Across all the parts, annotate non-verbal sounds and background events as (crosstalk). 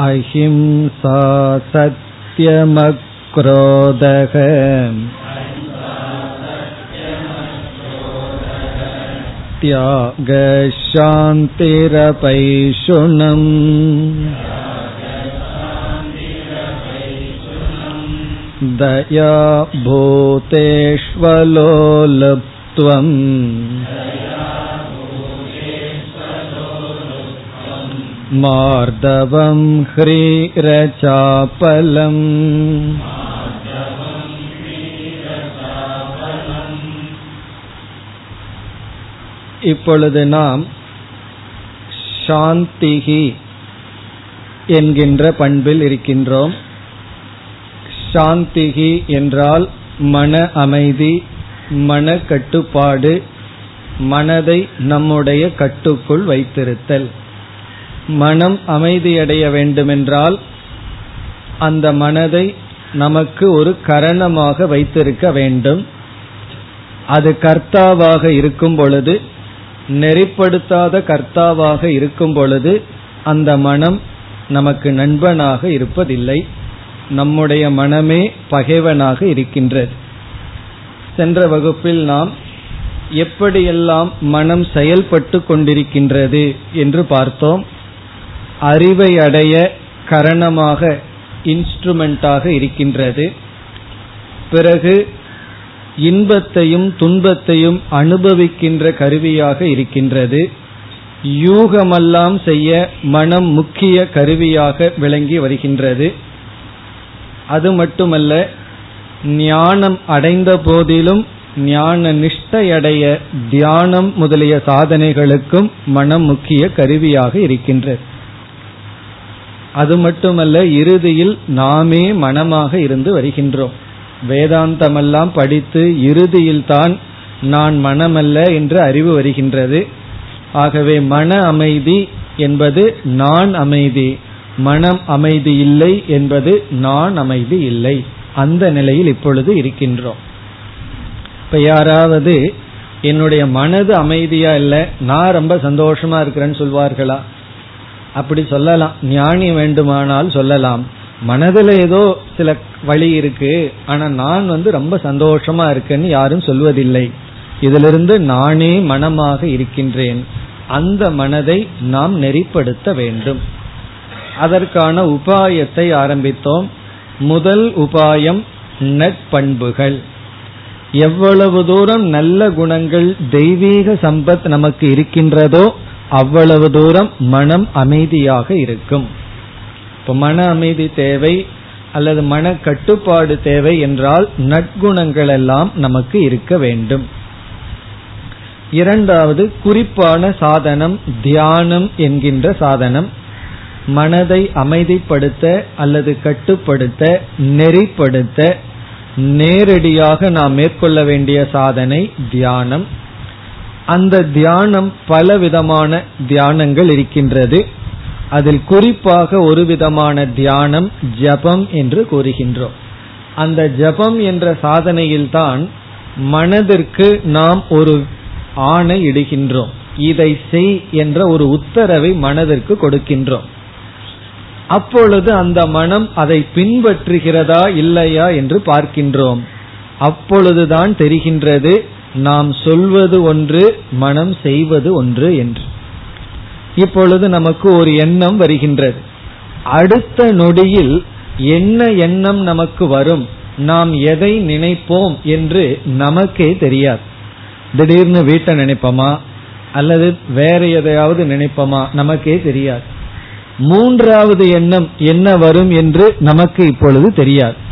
अहिंसा सत्यमक्रोधः त्यागशान्तिरपैशुनम् दया भूतेष्वलोलुप्त्वम् मार्दवं ह्रीरचापलम् இப்பொழுது நாம் சாந்திகி என்கின்ற பண்பில் இருக்கின்றோம் சாந்திகி என்றால் மன அமைதி மன கட்டுப்பாடு மனதை நம்முடைய கட்டுக்குள் வைத்திருத்தல் மனம் அமைதியடைய வேண்டுமென்றால் அந்த மனதை நமக்கு ஒரு கரணமாக வைத்திருக்க வேண்டும். அது கர்த்தாவாக இருக்கும் பொழுது நெறிப்படுத்தாத கர்த்தாவாக இருக்கும் பொழுது அந்த மனம் நமக்கு நண்பனாக இருப்பதில்லை. நம்முடைய மனமே பகைவனாக இருக்கின்றது. சென்ற வகுப்பில் நாம் எப்படியெல்லாம் மனம் செயல்பட்டு கொண்டிருக்கின்றது என்று பார்த்தோம். அறிவை அடைய கரணமாக இன்ஸ்ட்ருமெண்டாக இருக்கின்றது. பிறகு இன்பத்தையும் துன்பத்தையும் அனுபவிக்கின்ற கருவியாக இருக்கின்றது. யூகமெல்லாம் செய்ய மனம் முக்கிய கருவியாக விளங்கி வருகின்றது. அது மட்டுமல்ல ஞானம் அடைந்த போதிலும் ஞான நிஷ்டையடைய தியானம் முதலிய சாதனைகளுக்கும் மனம் முக்கிய கருவியாக இருக்கின்றது. அது மட்டுமல்ல இறுதியில் நாமே மனமாக இருந்து வருகின்றோம். வேதாந்தமெல்லாம் படித்து இறுதியில் தான் நான் மனமல்ல என்று அறிவு வருகின்றது. ஆகவே மன அமைதி என்பது நான் அமைதி மனம் அமைதி இல்லை என்பது நான் அமைதி இல்லை. அந்த நிலையில் இப்பொழுது இருக்கின்றோம். இப்ப யாராவது என்னுடைய மனது அமைதியா இல்லை நான் ரொம்ப சந்தோஷமா இருக்கிறேன்னு சொல்வார்களா? அப்படி சொல்லலாம். ஞானி வேண்டுமானால் சொல்லலாம். மனதுல ஏதோ சில வழி இருக்கு. ஆனா நான் வந்து ரொம்ப சந்தோஷமா இருக்கேன்னு யாரும் சொல்வதில்லை. இதிலிருந்து நானே மனமாக இருக்கின்றேன். அந்த மனதை நாம் நெறிப்படுத்த வேண்டும். அதற்கான உபாயத்தை ஆரம்பித்தோம். முதல் உபாயம் நட்பண்புகள் எவ்வளவு தூரம் நல்ல குணங்கள் தெய்வீக சம்பத் நமக்கு இருக்கின்றதோ அவ்வளவு தூரம் மனம் அமைதியாக இருக்கும். இப்ப மன அமைதி தேவை அல்லது மன கட்டுப்பாடு தேவை என்றால் நற்குணங்கள் எல்லாம் நமக்கு இருக்க வேண்டும். இரண்டாவது குறிப்பான சாதனம் தியானம் என்கின்ற சாதனம். மனதை அமைதிப்படுத்த அல்லது கட்டுப்படுத்த நெறிப்படுத்த நேரடியாக நாம் மேற்கொள்ள வேண்டிய சாதனை தியானம். அந்த தியானம் பல விதமான தியானங்கள் இருக்கின்றது. அதில் குறிப்பாக ஒரு விதமான தியானம் ஜபம் என்று கூறுகின்றோம். அந்த ஜபம் என்ற சாதனையில்தான் மனதிற்கு நாம் ஒரு ஆணை இடுகின்றோம். இதை செய் என்ற ஒரு உத்தரவை மனதிற்கு கொடுக்கின்றோம். அப்பொழுது அந்த மனம் அதை பின்பற்றுகிறதா இல்லையா என்று பார்க்கின்றோம். அப்பொழுதுதான் தெரிகின்றது நாம் சொல்வது ஒன்று மனம் செய்வது ஒன்று என்று. இப்பொழுது நமக்கு ஒரு எண்ணம் வருகின்றது. அடுத்த நொடியில் என்ன எண்ணம் நமக்கு வரும்? நாம் எதை நினைப்போம் என்று நமக்கே தெரியாது. திடீர்னு வீட்டை நினைப்போமா? அல்லது வேற எதையாவது நினைப்போமா? நமக்கே தெரியாது. மூன்றாவது எண்ணம் என்ன வரும் என்று நமக்கு இப்பொழுது தெரியாது.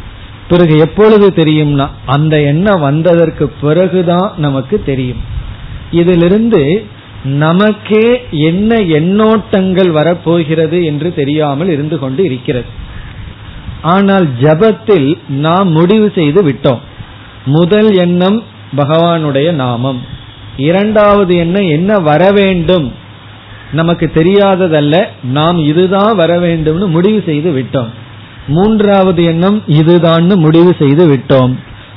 பிறகு எப்பொழுது தெரியும்னா அந்த எண்ணம் வந்ததற்கு பிறகுதான் நமக்கு தெரியும். இதிலிருந்து நமக்கே என்ன எண்ணோட்டங்கள் வரப்போகிறது என்று தெரியாமல் இருந்து கொண்டு இருக்கிறது. ஆனால் ஜபத்தில் நாம் முடிவு செய்து விட்டோம். முதல் எண்ணம் பகவானுடைய நாமம். இரண்டாவது எண்ணம் என்ன வர வேண்டும்? நமக்கு தெரியாததல்ல. நாம் இதுதான் வர வேண்டும்னு முடிவு செய்து விட்டோம். மூன்றாவது எண்ணம் இதுதான்னு முடிவு செய்து விட்டோம்.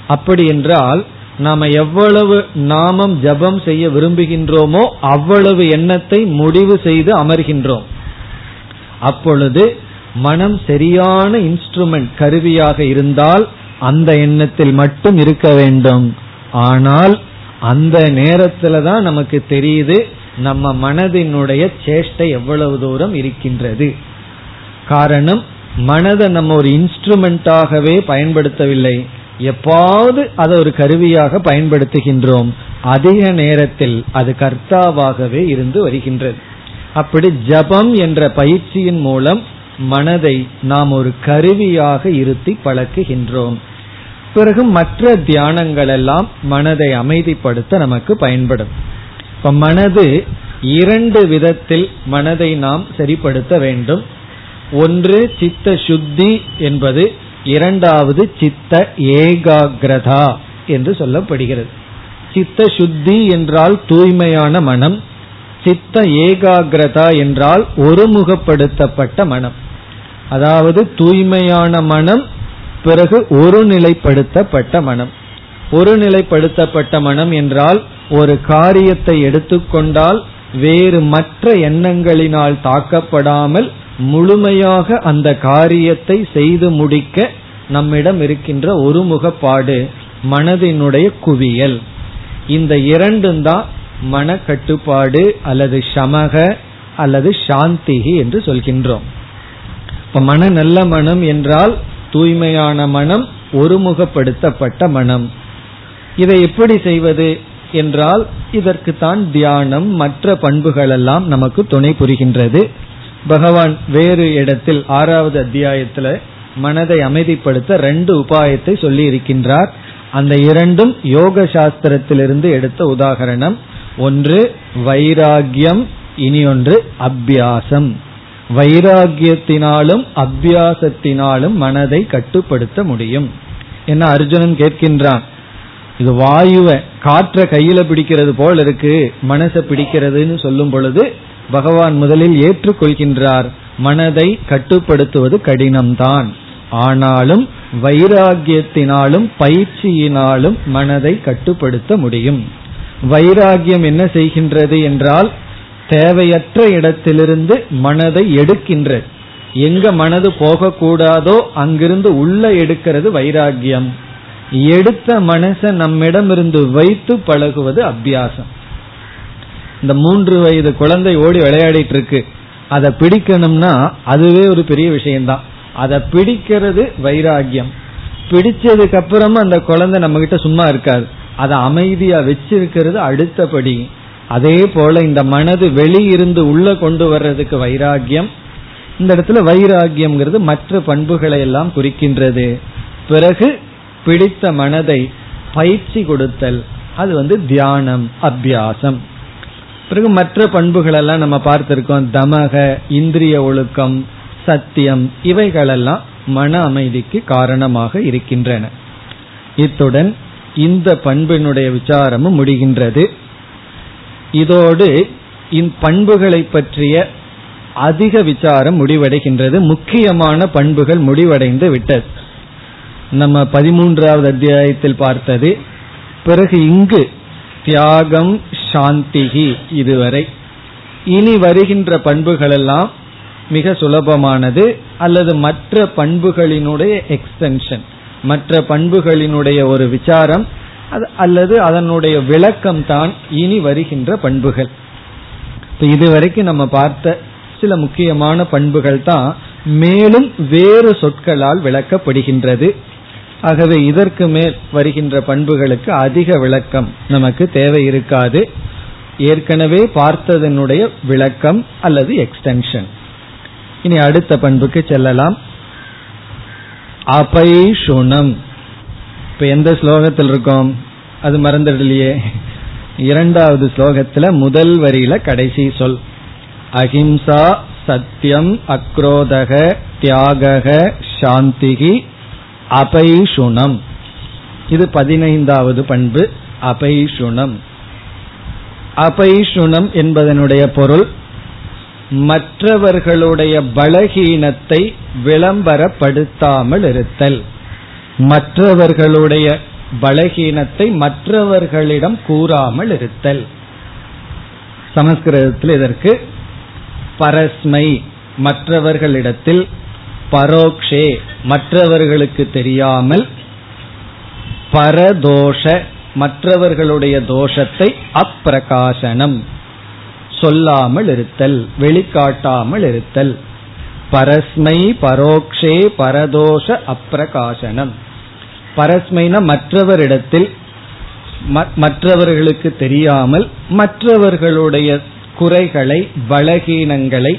அப்படி என்றால் நாம எவ்வளவு நாமம் ஜபம் செய்ய விரும்புகின்றோமோ அவ்வளவு எண்ணத்தை முடிவு செய்து அமர்கின்றோம். அப்பொழுது மனம் சரியான இன்ஸ்ட்ருமெண்ட் கருவியாக இருந்தால் அந்த எண்ணத்தில் மட்டும் இருக்க வேண்டும். ஆனால் அந்த நேரத்துல தான் நமக்கு தெரியுது நம்ம மனதினுடைய சேஷ்டை எவ்வளவு தூரம் இருக்கின்றது. காரணம் மனதை நம்ம ஒரு இன்ஸ்ட்ருமெண்ட்டாகவே பயன்படுத்தவில்லை. எப்பாவது அதை ஒரு கருவியாக பயன்படுத்துகின்றோம். அதிக நேரத்தில் அது கர்த்தாவாகவே இருந்து வருகின்றது. அப்படி ஜபம் என்ற பயிற்சியின் மூலம் மனதை நாம் ஒரு கருவியாக இருத்தி பழக்குகின்றோம். பிறகு மற்ற தியானங்கள் எல்லாம் மனதை அமைதிப்படுத்த நமக்கு பயன்படும். இப்ப மனது இரண்டு விதத்தில் மனதை நாம் சரிப்படுத்த வேண்டும். ஒன்று சித்த சுத்தி என்பது இரண்டாவது சித்த ஏகாகிரதா என்று சொல்லப்படுகிறது. சித்த சுத்தி என்றால் தூய்மையான மனம் சித்த ஏகாகிரதா என்றால் ஒருமுகப்படுத்தப்பட்ட மனம். அதாவது தூய்மையான மனம் பிறகு ஒருநிலைப்படுத்தப்பட்ட மனம். ஒருநிலைப்படுத்தப்பட்ட மனம் என்றால் ஒரு காரியத்தை எடுத்துக்கொண்டால் வேறு மற்ற எண்ணங்களினால் தாக்கப்படாமல் முழுமையாக அந்த காரியத்தை செய்து முடிக்க நம்மிடம் இருக்கின்ற ஒருமுகப்பாடு மனதினுடைய குவியல். இந்த இரண்டும் தான் மன கட்டுப்பாடு அல்லது சமக அல்லது சாந்திகி என்று சொல்கின்றோம். இப்ப மன நல்ல மனம் என்றால் தூய்மையான மனம் ஒருமுகப்படுத்தப்பட்ட மனம். இதை எப்படி செய்வது என்றால் இதற்கு தான் தியானம் மற்ற பண்புகளெல்லாம் நமக்கு துணை புரிகின்றது. பகவான் வேறு இடத்தில் ஆறாவது அத்தியாயத்துல மனதை அமைதிப்படுத்த ரெண்டு உபாயத்தை சொல்லி இருக்கின்றார் அந்த இரண்டும் யோக சாஸ்திரத்திலிருந்து எடுத்த உதாகரணம். ஒன்று வைராகியம் இனி ஒன்று அபியாசம். வைராகியத்தினாலும் அபியாசத்தினாலும் மனதை கட்டுப்படுத்த முடியும். என்ன அர்ஜுனன் கேட்கின்றான் இது வாயுவை காற்ற கையில பிடிக்கிறது போல் இருக்கு மனசை பிடிக்கிறதுன்னு சொல்லும் பொழுது பகவான் முதலில் ஏற்றுக்கொள்கின்றார். மனதை கட்டுப்படுத்துவது கடினம்தான். ஆனாலும் வைராகியத்தினாலும் பயிற்சியினாலும் மனதை கட்டுப்படுத்த முடியும். வைராகியம் என்ன செய்கின்றது என்றால் தேவையற்ற இடத்திலிருந்து மனதை எடுக்கின்றது. எங்க மனது போகக்கூடாதோ அங்கிருந்து உள்ள எடுக்கிறது வைராகியம் எடுத்த மனசை நம்மிடமிருந்து வைத்து பழகுவது அபியாசம். இந்த மூன்று வயது குழந்தை ஓடி விளையாடிட்டு இருக்கு. அதை பிடிக்கணும்னா அதுவே ஒரு பெரிய விஷயம்தான். அதை பிடிக்கிறது வைராகியம். பிடிச்சதுக்கு அப்புறமா அந்த குழந்தை நம்ம கிட்ட சும்மா இருக்காது. அதை அமைதியா வச்சிருக்கிறது அடுத்தபடி. அதே போல இந்த மனது வெளியிருந்து உள்ள கொண்டு வர்றதுக்கு வைராகியம். இந்த இடத்துல வைராகியம்ங்கிறது மற்ற பண்புகளை எல்லாம் குறிக்கின்றது. பிறகு பிடித்த மனதை பயிற்சி கொடுத்தல். அது வந்து தியானம் அபியாசம். பிறகு மற்ற பண்புகள் எல்லாம் நம்ம பார்த்திருக்கோம். தமக இந்திரிய ஒழுக்கம் சத்தியம் இவைகளெல்லாம் மன அமைதிக்கு காரணமாக இருக்கின்றன. இத்துடன் இந்த பண்பினுடைய விசாரமும் முடிகின்றது. இதோடு பண்புகளை பற்றிய அதிக விசாரம் முடிவடைகின்றது. முக்கியமான பண்புகள் முடிவடைந்து விட்டது. நம்ம பதிமூன்றாவது அத்தியாயத்தில் பார்த்தது. பிறகு இங்கு தியாகம் சாந்திகி இதுவரை. இனி வருகின்ற பண்புகள் எல்லாம் மிக சுலபமானது அல்லது மற்ற பண்புகளினுடைய எக்ஸ்டென்ஷன் மற்ற பண்புகளினுடைய ஒரு விசாரம் அல்லது அதனுடைய விளக்கம் தான் இனி வருகின்ற பண்புகள். இதுவரைக்கும் நம்ம பார்த்த சில முக்கியமான பண்புகள் தான் மேலும் வேறு சொற்களால் விளக்கப்படுகின்றது. ஆகவே இதற்கு மேல் வருகின்ற பண்புகளுக்கு அதிக விளக்கம் நமக்கு தேவை இருக்காது. ஏற்கனவே பார்த்ததனுடைய விளக்கம் அல்லது எக்ஸ்டென்ஷன் இனி அடுத்த பண்புக்கு செல்லலாம். அபைஷுணம். இப்ப எந்த ஸ்லோகத்தில் இருக்கோம்? அது மறந்துடலையே. இரண்டாவது ஸ்லோகத்துல முதல் வரியில கடைசி சொல். அஹிம்சா சத்தியம் அக்ரோதக தியாகக சாந்திகி அபைஷுணம். இது பதினைந்தாவது பண்பு அபைஷுணம். அபைஷுணம் என்பதனுடைய பொருள் மற்றவர்களுடைய பலகீனத்தை விளம்பரப்படுத்தாமல் இருத்தல் மற்றவர்களுடைய பலகீனத்தை மற்றவர்களிடம் கூறாமல் இருத்தல் சமஸ்கிருதத்தில் இதற்கு பரஸ்மை மற்றவர்களிடத்தில் பரோக்ஷே மற்றவர்களுக்கு தெரியாமல் பரதோஷ மற்றவர்களுடைய தோஷத்தை அப்பிரகாசனம் சொல்லாமல் இருத்தல் வெளிக்காட்டாமல் இருத்தல். பரஸ்மை பரோக்ஷே பரதோஷ அப்பிரகாசனம். பரஸ்மைனா மற்றவரிடத்தில் மற்றவர்களுக்கு தெரியாமல் மற்றவர்களுடைய குறைகளை பலகீனங்களை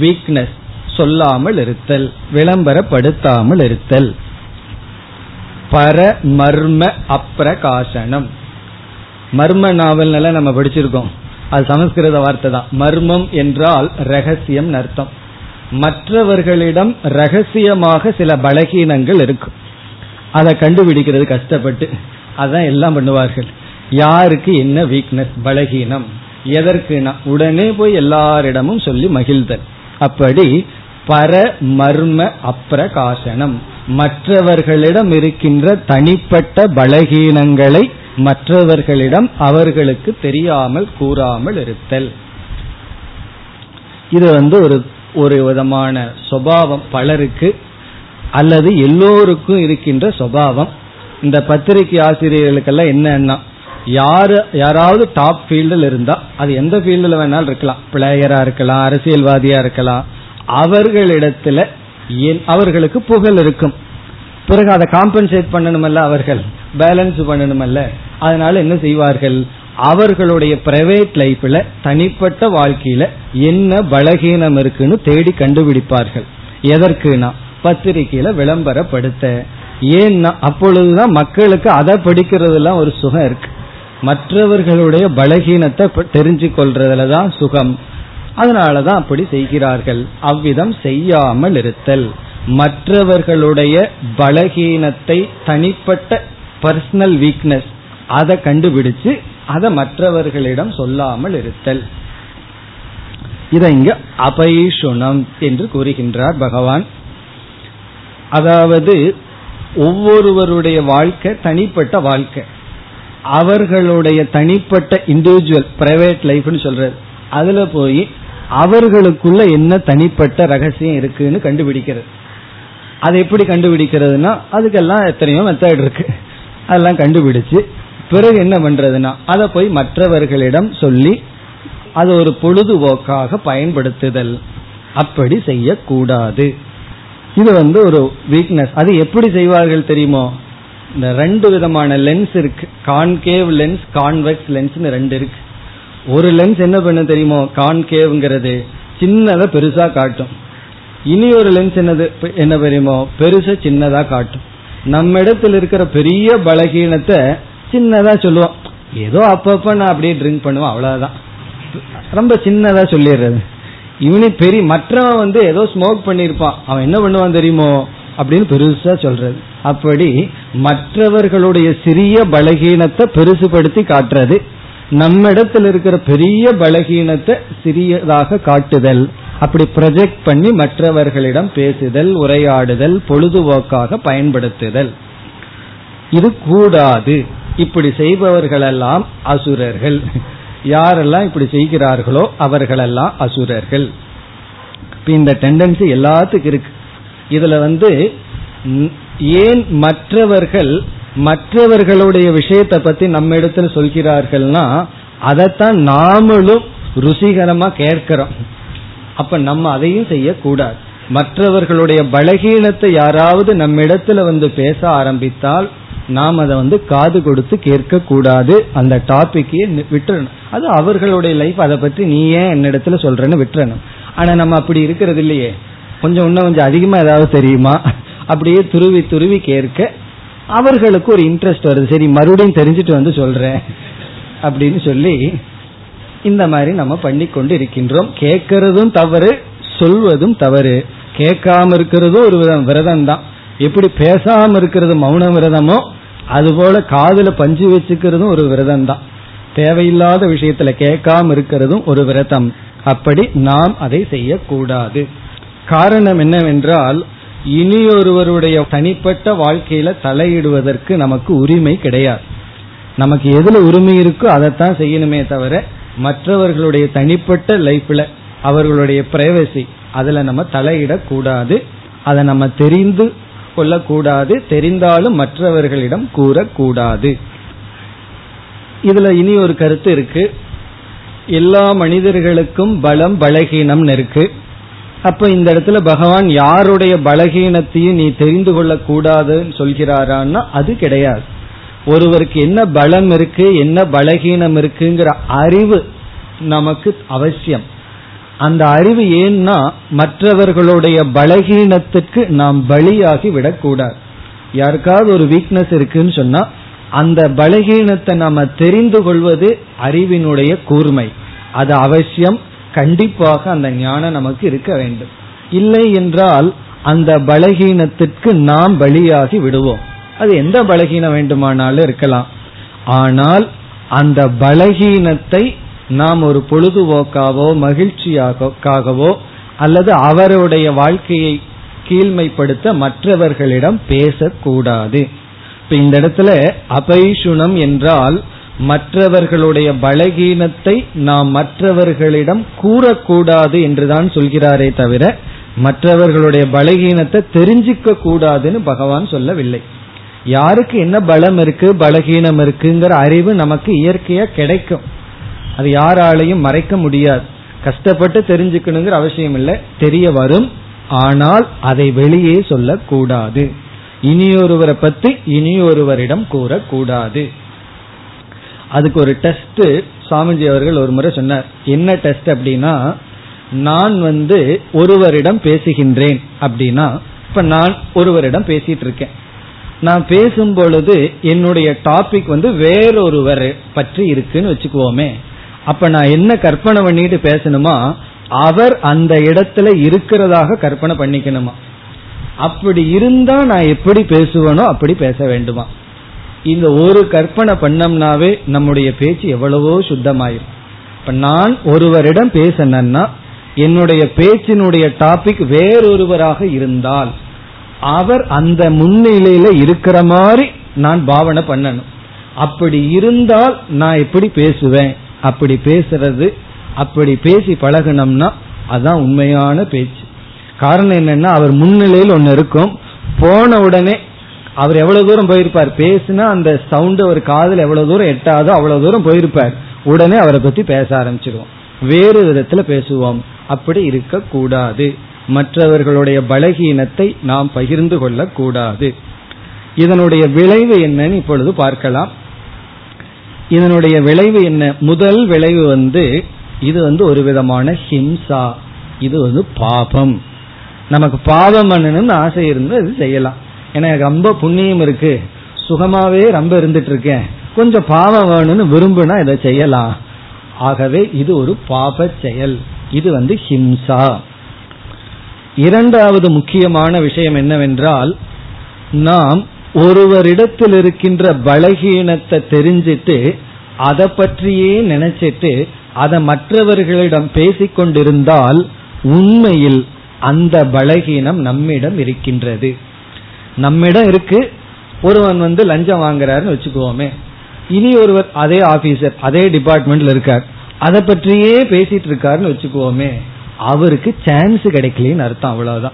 வீக்னஸ் சொல்லாமல் இருத்தல் விளம்பரப்படுத்தாமல் இருத்தல். பர மர்ம அப்பிரகாசனம். மர்ம நாவல்னால நம்ம படிச்சிருக்கோம். அது சமஸ்கிருத வார்த்தை தான். மர்மம் என்றால் ரகசியம் அர்த்தம். மற்றவர்களிடம் ரகசியமாக சில பலகீனங்கள் இருக்கும். அதை கண்டுபிடிக்கிறது கஷ்டப்பட்டு. அதான் எல்லாம் பண்ணுவார்கள். யாருக்கு என்ன வீக்னஸ் பலகீனம். எதற்குனா? உடனே போய் எல்லாரிடமும் சொல்லி மகிழ்தல். அப்படி பர மர்ம அப்பிரகாசனம். மற்றவர்களிடம் இருக்கின்ற தனிப்பட்ட பலகீனங்களை மற்றவர்களிடம் அவர்களுக்கு தெரியாமல் கூறாமல் இருத்தல். இது வந்து ஒரு ஒரு விதமான சுபாவம் பலருக்கு அல்லது எல்லோருக்கும் இருக்கின்ற சுபாவம். இந்த பத்திரிகை ஆசிரியர்களுக்கெல்லாம் என்னன்னா யாரு யாராவது டாப் ஃபீல்டில் இருந்தா அது எந்த ஃபீல்டில் வேணாலும் இருக்கலாம். பிளேயரா இருக்கலாம் அரசியல்வாதியா இருக்கலாம் அவர்களிடத்துல அவர்களுக்கு புகழ் இருக்கும். பிறகு அதை காம்பன்சேட் பண்ணணுமல்ல அவர்கள்? பேலன்ஸ் பண்ணணுமல்ல? அதனால என்ன செய்வார்கள்? அவர்களுடைய பிரைவேட் லைஃப்ல தனிப்பட்ட வாழ்க்கையில என்ன பலகீனம் இருக்குன்னு தேடி கண்டுபிடிப்பார்கள். எதற்குனா பத்திரிகையில விளம்பரப்படுத்த. ஏன்னா அப்பொழுதுதான் மக்களுக்கு அதை படிக்கிறதுலாம் ஒரு சுகம் இருக்கு. மற்றவர்களுடைய பலகீனத்தை தெரிஞ்சு கொள்றதுல தான் சுகம். அதனாலதான் அப்படி செய்கிறார்கள். அவ்விதம் செய்யாமல் இருத்தல். மற்றவர்களுடைய பலகீனத்தை தனிப்பட்ட பர்சனல் வீக்னஸ் அதை கண்டுபிடிச்சு அதை மற்றவர்களிடம் சொல்லாமல் இருத்தல். இதை இங்க அபைஷுணம் என்று கூறுகின்றார் பகவான். அதாவது ஒவ்வொருவருடைய வாழ்க்கை தனிப்பட்ட வாழ்க்கை. அவர்களுடைய தனிப்பட்ட இண்டிவிஜுவல் பிரைவேட் லைஃப்னு சொல்றது. அதுல போய் அவர்களுக்குள்ள என்ன தனிப்பட்ட ரகசியம் இருக்குன்னு கண்டுபிடிக்கிறது. அது எப்படி கண்டுபிடிக்கிறதுனா அதுக்கெல்லாம் எத்தனையோ மெத்தட் இருக்கு. அதெல்லாம் கண்டுபிடிச்சு பிறகு என்ன பண்றதுன்னா அதை போய் மற்றவர்களிடம் சொல்லி அது ஒரு பொழுதுபோக்காக பயன்படுத்துதல். அப்படி செய்யக்கூடாது. இது வந்து ஒரு வீக்னஸ் அது எப்படி செய்வார்கள் தெரியுமோ? இந்த ரெண்டு விதமான லென்ஸ் இருக்கு. கான்கேவ் லென்ஸ் கான்வெக்ஸ் லென்ஸ்னு ரெண்டு இருக்கு. ஒரு லென்ஸ் என்ன பண்ண தெரியுமோ? கான்கேவ்ங்கிறது சின்னதை பெருசா காட்டும். இனி ஒரு லென்ஸ் என்னது? என்ன தெரியுமோ? பெருசா சின்னதா காட்டும். நம்ம இடத்துல இருக்கிற பெரிய பலகீனத்தை சின்னதா சொல்லுவோம். ஏதோ அப்பப்ப நான் அப்படியே ட்ரிங்க் பண்ணுவேன் அவ்வளவுதான். ரொம்ப சின்னதா சொல்லிடுறது. இவனி பெரிய மற்றவன் வந்து ஏதோ ஸ்மோக் பண்ணிருப்பான் அவன் என்ன பண்ணுவான் தெரியுமோ? அப்படின்னு பெருசா சொல்றது. அப்படி மற்றவர்களுடைய சிறிய பலகீனத்தை பெருசுபடுத்தி காட்டுறது. நம்ம இடத்துல இருக்கிற பெரிய பலகீனத்தை சிறியதாக காட்டுதல். அப்படி ப்ரொஜெக்ட் பண்ணி மற்றவர்களிடம் பேசுதல் உரையாடுதல் பொழுதுபோக்காக பயன்படுத்துதல். இது கூடாது. இப்படி செய்பவர்களெல்லாம் அசுரர்கள். யாரெல்லாம் இப்படி செய்கிறார்களோ அவர்களெல்லாம் அசுரர்கள். இந்த டெண்டன்சி எல்லாத்துக்கும் இருக்கு. இதுல வந்து ஏன் மற்றவர்கள் மற்றவர்களுடைய விஷயத்தை பத்தி நம்ம இடத்துல சொல்கிறார்கள்னா அதைத்தான் நாமளும் ருசிகரமா கேட்கிறோம். அப்ப நம்ம அதையும் செய்யக்கூடாது. மற்றவர்களுடைய பலகீனத்தை யாராவது நம்ம இடத்துல வந்து பேச ஆரம்பித்தால் நாம் அதை வந்து காது கொடுத்து கேட்க கூடாது அந்த டாபிக்கே விட்டுறணும். அது அவர்களுடைய லைஃப் அதை பற்றி நீ ஏன் என்னிடத்துல சொல்றேன்னு விட்டுறணும். ஆனா நம்ம அப்படி இருக்கிறது இல்லையே. கொஞ்சம் இன்னும் கொஞ்சம் அதிகமா ஏதாவது தெரியுமா? அப்படியே துருவி துருவி கேட்க அவர்களுக்கு ஒரு இன்ட்ரெஸ்ட் வருது. சரி மறுபடியும் தெரிஞ்சுட்டு வந்து சொல்றேன் அப்படின்னு சொல்லி இந்த மாதிரி நம்ம பண்ணி கொண்டு இருக்கின்றோம் கேட்கறதும் தவறு சொல்வதும் தவறு. கேட்காம இருக்கிறதும் ஒரு விதம் விரதம் தான் எப்படி பேசாம இருக்கிறது மௌன விரதமோ அதுபோல காதுல பஞ்சு வச்சுக்கிறதும் ஒரு விரதம் தான் தேவையில்லாத விஷயத்துல கேட்காம இருக்கிறதும் ஒரு விரதம். அப்படி நாம் அதை செய்யக்கூடாது. காரணம் என்னவென்றால் இனியொருவருடைய தனிப்பட்ட வாழ்க்கையில தலையிடுவதற்கு நமக்கு உரிமை கிடையாது. நமக்கு எதுல உரிமை இருக்கோ அதைத்தான் செய்யணுமே தவிர மற்றவர்களுடைய தனிப்பட்ட லைஃப்ல அவர்களுடைய பிரைவசி அதுல நம்ம தலையிடக்கூடாது. அதை நம்ம தெரிந்து கொள்ளக்கூடாது. தெரிந்தாலும் மற்றவர்களிடம் கூறக்கூடாது. இதுல இனி ஒரு கருத்து இருக்கு. எல்லா மனிதர்களுக்கும் பலம் பலகீனம்னு இருக்கு. அப்ப இந்த இடத்துல பகவான் யாருடைய பலகீனத்தையும் நீ தெரிந்து கொள்ள கூடாதுன்னு சொல்கிறாரான்னா அது கிடையாது. ஒருவருக்கு என்ன பலம் இருக்கு என்ன பலகீனம் இருக்குங்கிற அறிவு நமக்கு அவசியம். அந்த அறிவு ஏன்னா மற்றவர்களுடைய பலகீனத்துக்கு நாம் பலியாகி விடக்கூடாது. யாருக்காவது ஒரு வீக்னஸ் இருக்குன்னு சொன்னா அந்த பலகீனத்தை நாம தெரிந்து கொள்வது அறிவினுடைய கூர்மை. அது அவசியம் கண்டிப்பாக அந்த ஞானம் நமக்கு இருக்க வேண்டும். இல்லை என்றால் அந்த பலகீனத்திற்கு நாம் பலியாகி விடுவோம். அது எந்த பலகீனம் வேண்டுமானாலும் இருக்கலாம். ஆனால் அந்த பலகீனத்தை நாம் ஒரு பொழுதுபோக்காவோ மகிழ்ச்சியாகவோ அல்லது அவருடைய வாழ்க்கையை கீழ்மைப்படுத்த மற்றவர்களிடம் பேசக்கூடாது. இப்ப இந்த இடத்துல அபைஷுணம் என்றால் மற்றவர்களுடைய பலகீனத்தை நாம் மற்றவர்களிடம் கூறக்கூடாது என்றுதான் சொல்கிறாரே தவிர மற்றவர்களுடைய பலகீனத்தை தெரிஞ்சிக்க கூடாதுன்னு பகவான் சொல்லவில்லை. யாருக்கு என்ன பலம் இருக்கு பலகீனம் இருக்குங்கிற அறிவு நமக்கு இயற்கையா கிடைக்கும். அது யாராலையும் மறைக்க முடியாது. கஷ்டப்பட்டு தெரிஞ்சுக்கணுங்கிற அவசியம் இல்லை. தெரிய வரும். ஆனால் அதை வெளியே சொல்லக்கூடாது. இனியொருவரை பத்தி இனியொருவரிடம் கூறக்கூடாது. அதுக்கு ஒரு டெஸ்ட் சுவாமிஜி அவர்கள் ஒரு முறை சொன்னார். என்ன டெஸ்ட் அப்படின்னா நான் வந்து ஒருவரிடம் பேசுகின்றேன் அப்படின்னா இப்ப நான் ஒருவரிடம் பேசிட்டு இருக்கேன். நான் பேசும் பொழுது என்னுடைய டாபிக் வந்து வேறொருவர் பற்றி இருக்குன்னு வச்சுக்குவோமே. அப்ப நான் என்ன கற்பனை பண்ணிட்டு பேசணுமா? அவர் அந்த இடத்துல இருக்கிறதாக கற்பனை பண்ணிக்கணுமா? அப்படி இருந்தா நான் எப்படி பேசுவேனோ அப்படி பேச வேண்டுமா? இந்த ஒரு கற்பனை பண்ணோம்னாவே நம்முடைய பேச்சு எவ்வளவோ சுத்தமாயிரும் இப்ப நான் ஒருவரிடம் பேசினேன்னா என்னுடைய பேச்சினுடைய டாபிக் வேறொருவராக இருந்தால் அவர் அந்த முன்னிலையில இருக்கிற மாதிரி நான் பாவனை பண்ணணும். அப்படி இருந்தால் நான் எப்படி பேசுவேன்? அப்படி பேசுறது அப்படி பேசி பழகணும்னா அதான் உண்மையான பேச்சு. காரணம் என்னன்னா அவர் முன்னிலையில் ஒன்னு இருக்கும் போன உடனே அவர் எவ்வளவு தூரம் போயிருப்பார்? பேசுனா அந்த சவுண்ட் ஒரு காதல் எவ்வளவு தூரம் எட்டாதோ அவ்வளவு தூரம் போயிருப்பார். உடனே அவரை பத்தி பேச ஆரம்பிச்சிருவோம். வேறு விதத்துல பேசுவோம். அப்படி இருக்க கூடாது மற்றவர்களுடைய பலகீனத்தை நாம் பகிர்ந்து கொள்ள கூடாது இதனுடைய விளைவு என்னன்னு இப்பொழுது பார்க்கலாம். இதனுடைய விளைவு என்ன? முதல் விளைவு வந்து இது வந்து ஒரு விதமான ஹிம்சா. இது வந்து பாபம். நமக்கு பாவம் பண்ணணும்னு ஆசை இருந்து அது செய்யலாம். எனக்கு ரொம்ப புண்ணியம் இருக்கு. சுகமாவே ரொம்ப இருந்துட்டு இருக்கேன் கொஞ்சம் பாவம் வேணும்னு விரும்புனா இதை செய்யலாம். ஆகவே இது ஒரு பாப செயல். இது வந்து ஹிம்சா. இரண்டாவது முக்கியமான விஷயம் என்னவென்றால் நாம் ஒருவரிடத்தில் இருக்கின்ற பலகீனத்தை தெரிஞ்சிட்டு அதை பற்றியே நினைச்சிட்டு அதை மற்றவர்களிடம் பேசிக்கொண்டிருந்தால் உண்மையில் அந்த பலகீனம் நம்மிடம் இருக்கின்றது. நம்மிடம் இருக்கு. ஒருவன் வந்து லஞ்சம் வாங்குறாருன்னு வச்சுக்குவோமே இனி ஒருவர் அதே ஆபீசர் அதே டிபார்ட்மெண்ட்ல இருக்கார். அதை பற்றியே பேசிட்டு இருக்காருன்னு வச்சுக்குவோமே அவருக்கு சான்ஸ் கிடைக்கலன்னு அர்த்தம் அவ்வளவுதான்.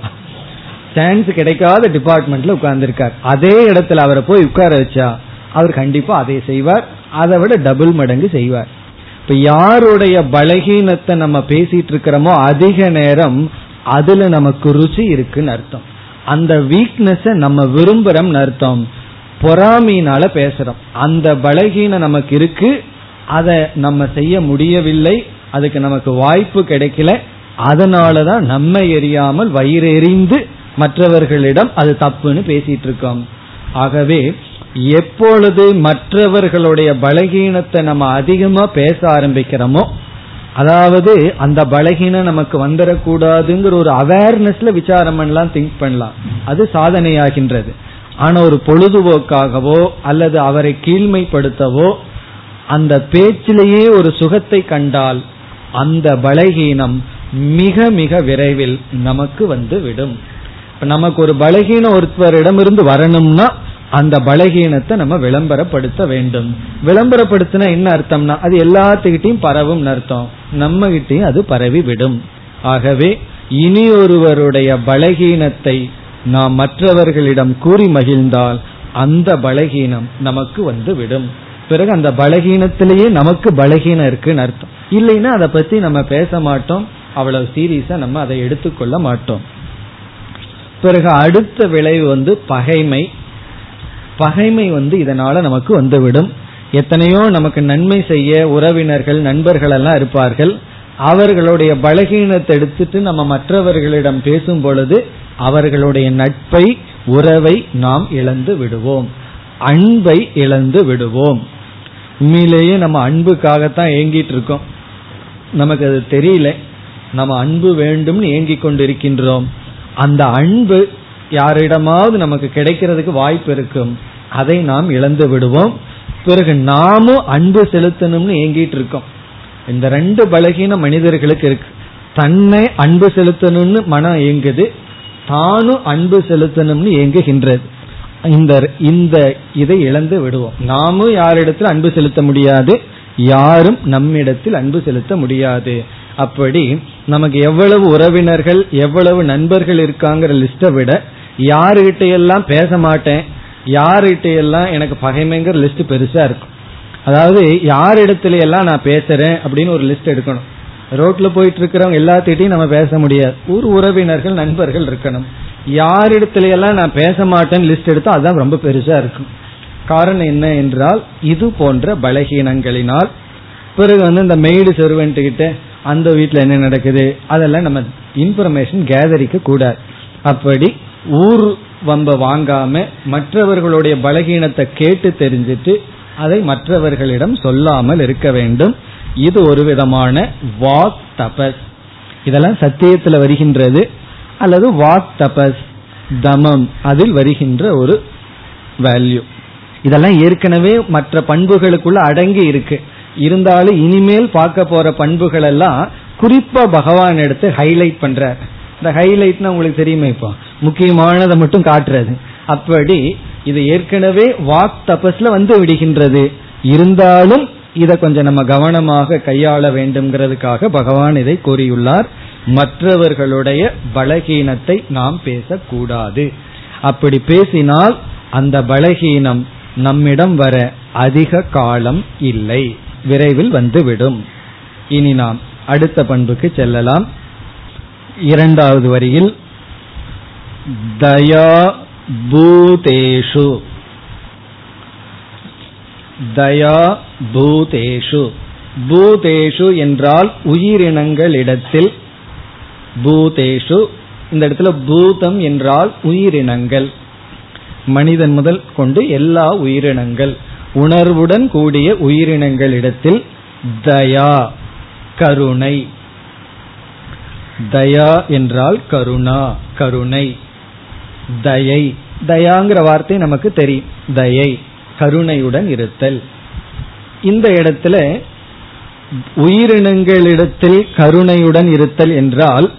சான்ஸ் கிடைக்காத டிபார்ட்மெண்ட்ல உட்கார்ந்துருக்கார். அதே இடத்துல அவரை போய் உட்கார வச்சா அவர் கண்டிப்பா அதை செய்வார். அதை விட டபுள் மடங்கு செய்வார். இப்ப யாருடைய பலகீனத்தை நம்ம பேசிட்டு இருக்கிறோமோ அதிக நேரம் அதுல நமக்கு ருசி இருக்குன்னு அர்த்தம். அந்த வீக்னஸ் நம்ம விரும்புறோம் அர்த்தம். பொறாமையினால பேசுறோம். அந்த பலகீனம் நமக்கு இருக்கு. அதை நம்ம செய்ய முடியவில்லை. அதுக்கு நமக்கு வாய்ப்பு கிடைக்கல. அதனாலதான் நம்ம எரியாமல் வயிறு எறிந்து மற்றவர்களிடம் அது தப்புன்னு பேசிட்டு இருக்கோம். ஆகவே எப்பொழுது மற்றவர்களுடைய பலகீனத்தை நம்ம அதிகமா பேச ஆரம்பிக்கிறோமோ அதாவது அந்த பலகீனம் நமக்கு வந்துடக்கூடாதுங்கிற ஒரு அவேர்னஸ்ல விசாரம் பண்ணலாம் திங்க் பண்ணலாம். அது சாதனையாகின்றது. ஆனா ஒரு பொழுதுபோக்காகவோ அல்லது அவரை கீழ்மைப்படுத்தவோ அந்த பேச்சிலேயே ஒரு சுகத்தை கண்டால் அந்த பலகீனம் மிக மிக விரைவில் நமக்கு வந்து விடும். நமக்கு ஒரு பலகீனம் ஒருத்தரிடமிருந்து வரணும்னா அந்த பலகீனத்தை நம்ம விளம்பரப்படுத்த வேண்டும். விளம்பரப்படுத்தினா என்ன அர்த்தம்னா அது எல்லாத்துக்கிட்டையும் பரவும் அர்த்தம். நம்ம கிட்டையும் அது பரவி விடும் ஆகவே இனி ஒருவருடைய பலகீனத்தை நாம் மற்றவர்களிடம் கூறி மகிழ்ந்தால் அந்த பலகீனம் நமக்கு வந்து விடும் பிறகு அந்த பலகீனத்திலேயே நமக்கு பலகீனம் இருக்குன்னு அர்த்தம். இல்லைன்னா அதை பத்தி நம்ம பேச மாட்டோம். அவ்வளவு சீரியஸா நம்ம அதை எடுத்துக்கொள்ள மாட்டோம். பிறகு அடுத்த விளைவு வந்து பகைமை. பகைமை வந்து இதனால நமக்கு வந்துவிடும். எத்தனையோ நமக்கு நன்மை செய்ய உறவினர்கள் நண்பர்கள் எல்லாம் இருப்பார்கள். அவர்களுடைய பலகீனத்தை எடுத்துட்டு நம்ம மற்றவர்களிடம் பேசும் பொழுது அவர்களுடைய நட்பை உறவை நாம் இழந்து விடுவோம். அன்பை இழந்து விடுவோம். உண்மையிலேயே நம்ம அன்புக்காகத்தான் ஏங்கிட்டு இருக்கோம். நமக்கு அது தெரியல. நம்ம அன்பு வேண்டும்னு ஏங்கிக் கொண்டிருக்கின்றோம். அந்த அன்பு யாரிடமாவது நமக்கு கிடைக்கிறதுக்கு வாய்ப்பு இருக்கும். அதை நாம் இழந்து விடுவோம். பிறகு நாமும் அன்பு செலுத்தணும்னு ஏங்கிட்டு இருக்கோம். இந்த ரெண்டு பலகீன மனிதர்களுக்கு இருக்கு. தன்னை அன்பு செலுத்தணும்னு மனம் ஏங்குது. தானும் அன்பு செலுத்தணும்னு ஏங்குகின்றது. இந்த இந்த இதை இழந்து விடுவோம். நாமும் யாரிடத்தில் அன்பு செலுத்த முடியாது? யாரும் நம்மிடத்தில் அன்பு செலுத்த முடியாது. அப்படி நமக்கு எவ்வளவு உறவினர்கள் எவ்வளவு நண்பர்கள் இருக்காங்கிற லிஸ்ட்டை விட யாருகிட்ட எல்லாம் பேச மாட்டேன் யாருகிட்ட எல்லாம் எனக்கு பகைமைங்கிற லிஸ்ட் பெருசா இருக்கும். அதாவது யார் இடத்துல எல்லாம் நான் பேசுறேன் அப்படின்னு ஒரு லிஸ்ட் எடுக்கணும். ரோட்ல போயிட்டு இருக்கிறவங்க எல்லாத்திட்டையும் நம்ம பேச முடியாது. ஊர் உறவினர்கள் நண்பர்கள் இருக்கணும். யார் இடத்துல எல்லாம் நான் பேச மாட்டேன்னு லிஸ்ட் எடுத்தா அதுதான் ரொம்ப பெருசா இருக்கும். காரணம் என்ன என்றால் இது போன்ற பலகீனங்களினால் பிறகு வந்து இந்த மெய்டு செருவன்ட்டு கிட்ட அந்த வீட்டில் என்ன நடக்குது? அதெல்லாம் நம்ம இன்ஃபர்மேஷன் கேதரிக்க கூடாது. அப்படி ஊர் வம்ப வாங்காம மற்றவர்களுடைய பலகீனத்தை கேட்டு தெரிஞ்சிட்டு அதை மற்றவர்களிடம் சொல்லாமல் இருக்க வேண்டும். இது ஒரு விதமான வாக் தபஸ். இதெல்லாம் சத்தியத்தில் வருகின்றது. அல்லது வாக் தபஸ் தமம் அதில் வருகின்ற ஒரு வேல்யூ. இதெல்லாம் ஏற்கனவே மற்ற பண்புகளுக்குள்ள அடங்கி இருக்கு. இருந்தாலும் இனிமேல் பார்க்க போற பண்புகள் எல்லாம் குறிப்பா பகவான் எடுத்து ஹைலைட் பண்றார். இந்த ஹைலைட்னா உங்களுக்கு தெரியுமே இப்போ. முக்கியமானதை மட்டும் காட்டுறது. அப்படி இது ஏற்கனவே வாக் தபஸ்ல வந்து விடுகின்றது. இருந்தாலும் இதை கொஞ்சம் நம்ம கவனமாக கையாள வேண்டும்ங்கிறதுக்காக பகவான் இதை கூறியுள்ளார். மற்றவர்களுடைய பலகீனத்தை நாம் பேசக்கூடாது. அப்படி பேசினால் அந்த பலகீனம் நம்மிடம் வர அதிக காலம் இல்லை. விரைவில் வந்துவிடும். இனி நாம் அடுத்த பண்புக்கு செல்லலாம். இரண்டாவது வரியில் தயா பூதேஷு. தயா பூதேஷு. பூதேஷு என்றால் உயிரினங்களிடத்தில் பூதேஷு. இந்த இடத்துல பூதம் என்றால் உயிரினங்கள். மனிதன் முதல் கொண்டு எல்லா உயிரினங்கள். உணர்வுடன் கூடிய உயிரினங்களிடத்தில் தயா கருணை தயா என்றால் கருணா கருணை. தயை. தயாங்கிற வார்த்தை நமக்கு தெரியும். தயை கருணையுடன் இருத்தல். இந்த இடத்துல உயிரினங்களிடத்தில் கருணையுடன் இருத்தல் என்றால்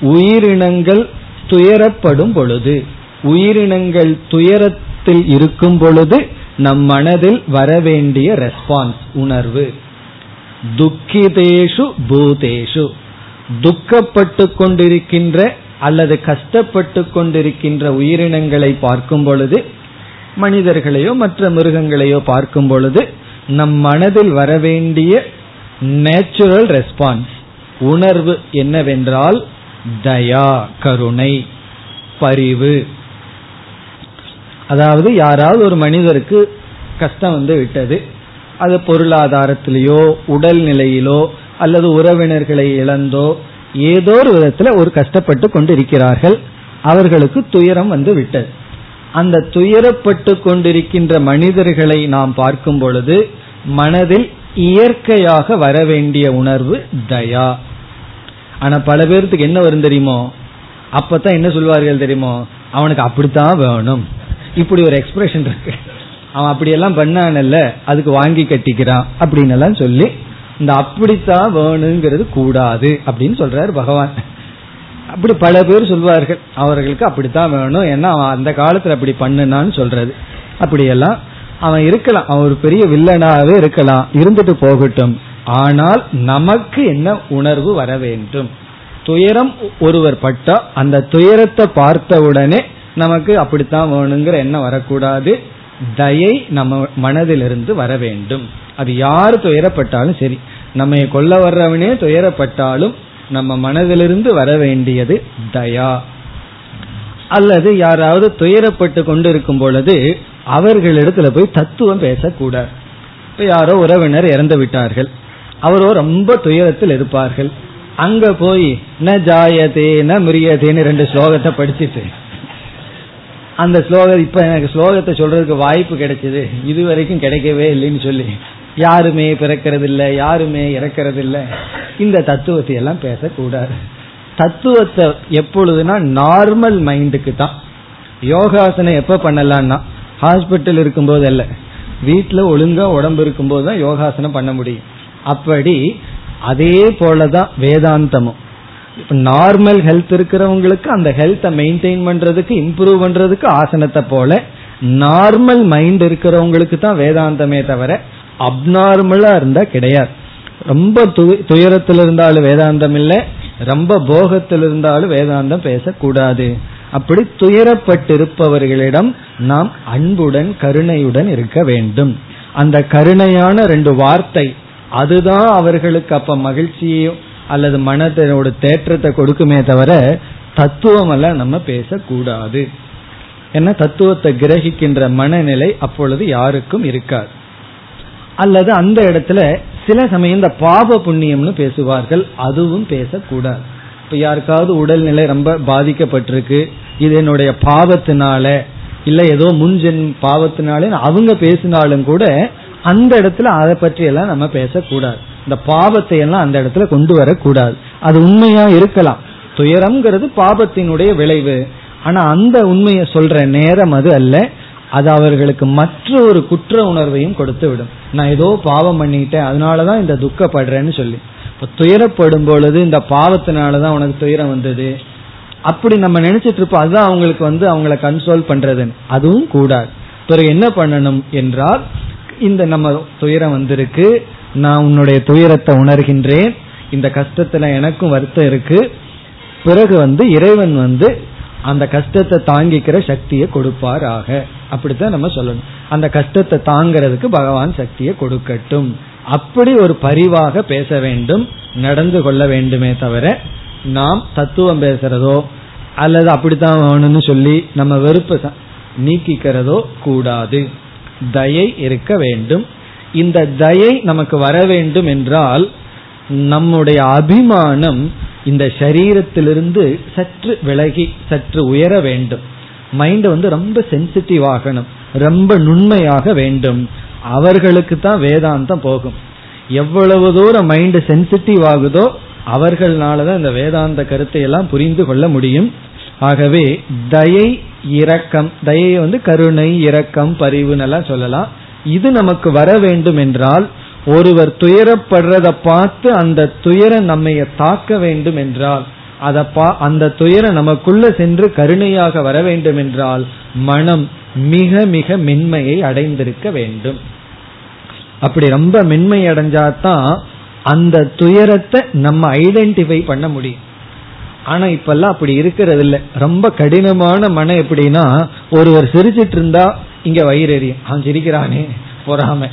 உயிரினங்கள் துயரப்படும் பொழுது உயிரினங்கள் துயரத்தில் இருக்கும் பொழுது நம் மனதில் வரவேண்டிய ரெஸ்பான்ஸ் உணர்வு. துக்கிதேஷு பூதேஷு. துக்கப்பட்டு கொண்டிருக்கின்ற அல்லது கஷ்டப்பட்டு கொண்டிருக்கின்ற உயிரினங்களை பார்க்கும் பொழுது மனிதர்களையோ மற்ற மிருகங்களையோ பார்க்கும் பொழுது நம் மனதில் வரவேண்டிய நேச்சுரல் ரெஸ்பான்ஸ் உணர்வு என்னவென்றால் தயா கருணை பரிவு. அதாவது யாராவது ஒரு மனிதருக்கு கஷ்டம் வந்து விட்டது அது பொருளாதாரத்திலேயோ உடல் நிலையிலோ அல்லது உறவினர்களை இழந்தோ ஏதோ ஒரு விதத்துல ஒரு கஷ்டப்பட்டு கொண்டு இருக்கிறார்கள் அவர்களுக்கு துயரம் வந்து விட்டது. அந்த துயரப்பட்டு கொண்டிருக்கின்ற மனிதர்களை நாம் பார்க்கும் பொழுது மனதில் இயற்கையாக வர வேண்டிய உணர்வு தயா. ஆனா பல பேர்த்துக்கு என்ன வரும் தெரியுமோ? அப்பதான் என்ன சொல்வார்கள் தெரியுமோ? அவனுக்கு அப்படித்தான் வேணும். இப்படி ஒரு எக்ஸ்பிரஷன் இருக்கு. அவன் அப்படியெல்லாம் பண்ணானல்ல அதுக்கு வாங்கி கட்டிக்கிறான் அப்படின்னு எல்லாம் சொல்லி இந்த அப்படித்தான் வேணுங்கிறது கூடாது அப்படின்னு சொல்றாரு பகவான். அப்படி பல பேர் சொல்வார்கள் அவர்களுக்கு அப்படித்தான் வேணும் ஏன்னா அவன் அந்த காலத்துல அப்படி பண்ணுனான்னு சொல்றது. அப்படியெல்லாம் அவன் இருக்கலாம் அவன் ஒரு பெரிய வில்லனாவே இருக்கலாம் இருந்துட்டு போகட்டும். ஆனால் நமக்கு என்ன உணர்வு வர வேண்டும்? துயரம் ஒருவர் பட்டா அந்த துயரத்தை பார்த்த உடனே நமக்கு அப்படித்தான் வேணுங்கிற எண்ணம் வரக்கூடாது. தயை நம்ம மனதிலிருந்து வர வேண்டும். அது யார் துயரப்பட்டாலும் சரி நம்ம கொல்ல வர்றவனே துயரப்பட்டாலும் நம்ம மனதிலிருந்து வர வேண்டியது தயா. அல்லது யாராவது துயரப்பட்டு கொண்டிருக்கும் பொழுது அவர்களிடத்துல போய் தத்துவம் பேசக்கூடாது. இப்ப யாரோ உறவினர் இறந்து விட்டார்கள். அவரோ ரொம்ப துயரத்தில் இருப்பார்கள். அங்க போய் ந ஜாயதே ந மிரியதேன்னு ரெண்டு ஸ்லோகத்தை படிச்சுட்டு அந்த ஸ்லோகம் இப்ப எனக்கு ஸ்லோகத்தை சொல்றதுக்கு வாய்ப்பு கிடைச்சது. இது வரைக்கும் கிடைக்கவே இல்லைன்னு சொல்லி. யாருமே பிறக்கிறது இல்லை யாருமே இறக்கிறது இல்லை இந்த தத்துவத்தை எல்லாம் பேசக்கூடாது. தத்துவத்தை எப்பொழுதுனா நார்மல் மைண்டுக்கு தான். யோகாசனம் எப்ப பண்ணலாம்னா ஹாஸ்பிட்டல் இருக்கும்போது அல்ல. வீட்டில் ஒழுங்கா உடம்பு இருக்கும்போது தான் யோகாசனம் பண்ண முடியும். அப்படி அதே போலதான் வேதாந்தமும். இப்ப நார்மல் ஹெல்த் இருக்கிறவங்களுக்கு அந்த ஹெல்த்தை மெயின்டைன் பண்றதுக்கு இம்ப்ரூவ் பண்றதுக்கு ஆசனத்தை போல நார்மல் மைண்ட் இருக்கிறவங்களுக்கு தான் வேதாந்தமே தவிர அப்நார்மலா இருந்தா கிடையாது. ரொம்ப துயரத்தில் இருந்தாலும் வேதாந்தம் இல்லை ரொம்ப போகத்தில் இருந்தாலும் வேதாந்தம் பேசக்கூடாது. அப்படி துயரப்பட்டிருப்பவர்களிடம் நாம் அன்புடன் கருணையுடன் இருக்க வேண்டும். அந்த கருணையான ரெண்டு வார்த்தை அதுதான் அவர்களுக்கு அப்ப மகிழ்ச்சியையும் அல்லது மனதோட தேற்றத்தை கொடுக்குமே தவிர தத்துவம் எல்லாம் நம்ம பேசக்கூடாது. ஏன்னா தத்துவத்தை கிரகிக்கின்ற மனநிலை அப்பொழுது யாருக்கும் இருக்காது. அல்லது அந்த இடத்துல சில சமயம் இந்த பாப புண்ணியம்னு பேசுவார்கள் அதுவும் பேசக்கூடாது. இப்ப யாருக்காவது உடல்நிலை ரொம்ப பாதிக்கப்பட்டிருக்கு இது என்னுடைய பாவத்தினால இல்ல ஏதோ முன்ஜென் பாவத்தினாலே அவங்க பேசினாலும் கூட அந்த இடத்துல அதை பற்றி எல்லாம் நம்ம பேசக்கூடாது. இந்த பாவத்தை எல்லாம் அந்த இடத்துல கொண்டு வரக்கூடாது. அது உண்மையா இருக்கலாம். துயரம்ங்கிறது பாபத்தினுடைய விளைவு. ஆனா அந்த உண்மையை சொல்ற நேரம் அது அல்ல. அது அவர்களுக்கு மற்ற ஒரு குற்ற உணர்வையும் கொடுத்து விடும் நான் ஏதோ பாவம் பண்ணிட்டேன் அதனாலதான் இந்த துக்கப்படுறேன்னு சொல்லி. இப்ப துயரப்படும் பொழுது இந்த பாவத்தினாலதான் உனக்கு துயரம் வந்தது. அப்படி நம்ம நினைச்சிட்டு இருப்போம் அதுதான் அவங்களுக்கு வந்து அவங்கள கன்சோல் பண்றதுன்னு. அதுவும் கூடாது. பிறகு என்ன பண்ணணும் என்றால் இந்த நம்ம துயரம் வந்திருக்கு. நான் உன்னுடைய துயரத்தை உணர்கின்றேன். இந்த கஷ்டத்துல எனக்கும் வருத்தம் இருக்கு. பிறகு வந்து இறைவன் வந்து அந்த கஷ்டத்தை தாங்கிக்கிற சக்தியை கொடுப்பாராக. அப்படித்தான் நம்ம சொல்லணும். அந்த கஷ்டத்தை தாங்கிறதுக்கு பகவான் சக்தியை கொடுக்கட்டும். அப்படி ஒரு பரிவாக பேச வேண்டும் நடந்து கொள்ள வேண்டுமே தவிர நாம் தத்துவம் பேசுறதோ அல்லது அப்படித்தான் வேணும்னு சொல்லி நம்ம வெறுப்பு நீக்கிக்கிறதோ கூடாது. தயை இருக்க வேண்டும். இந்த தயை நமக்கு வர வேண்டும் என்றால் நம்முடைய அபிமானம் இந்த சரீரத்திலிருந்து சற்று விலகி சற்று உயர வேண்டும். மைண்ட் வந்து ரொம்ப சென்சிட்டிவ் ஆகணும் ரொம்ப நுண்மையாக வேண்டும். அவர்களுக்கு தான் வேதாந்தம் போகும். எவ்வளவு தூரம் மைண்ட் சென்சிட்டிவ் ஆகுதோ அவர்களாலதான் இந்த வேதாந்த கருத்தை எல்லாம் புரிந்து கொள்ள முடியும். ஆகவே தயை இரக்கம் தயை வந்து கருணை இரக்கம் பரிவுன்னு சொல்லலாம். இது நமக்கு வர வேண்டும் என்றால் ஒருவர் துயரப்படுறத பார்த்து அந்த துயரம் நம்மை தாக்க வேண்டும் என்றால் அத அந்த துயரம் நமக்குள்ள சென்று கருணையாக வர வேண்டும் என்றால் மனம் மிக மிக மென்மையை அடைந்திருக்க வேண்டும். அப்படி ரொம்ப மென்மை அடைஞ்சாதான் அந்த துயரத்தை நம்ம ஐடென்டிஃபை பண்ண முடியும். ஆனா இப்பெல்லாம் அப்படி இருக்கிறது இல்லை ரொம்ப கடினமான மனம் எப்படின்னா ஒருவர் சிரிச்சிட்டு இருந்தா இங்க வயிறு எரியும். அவன் சிரிக்கிறானே பொறாம.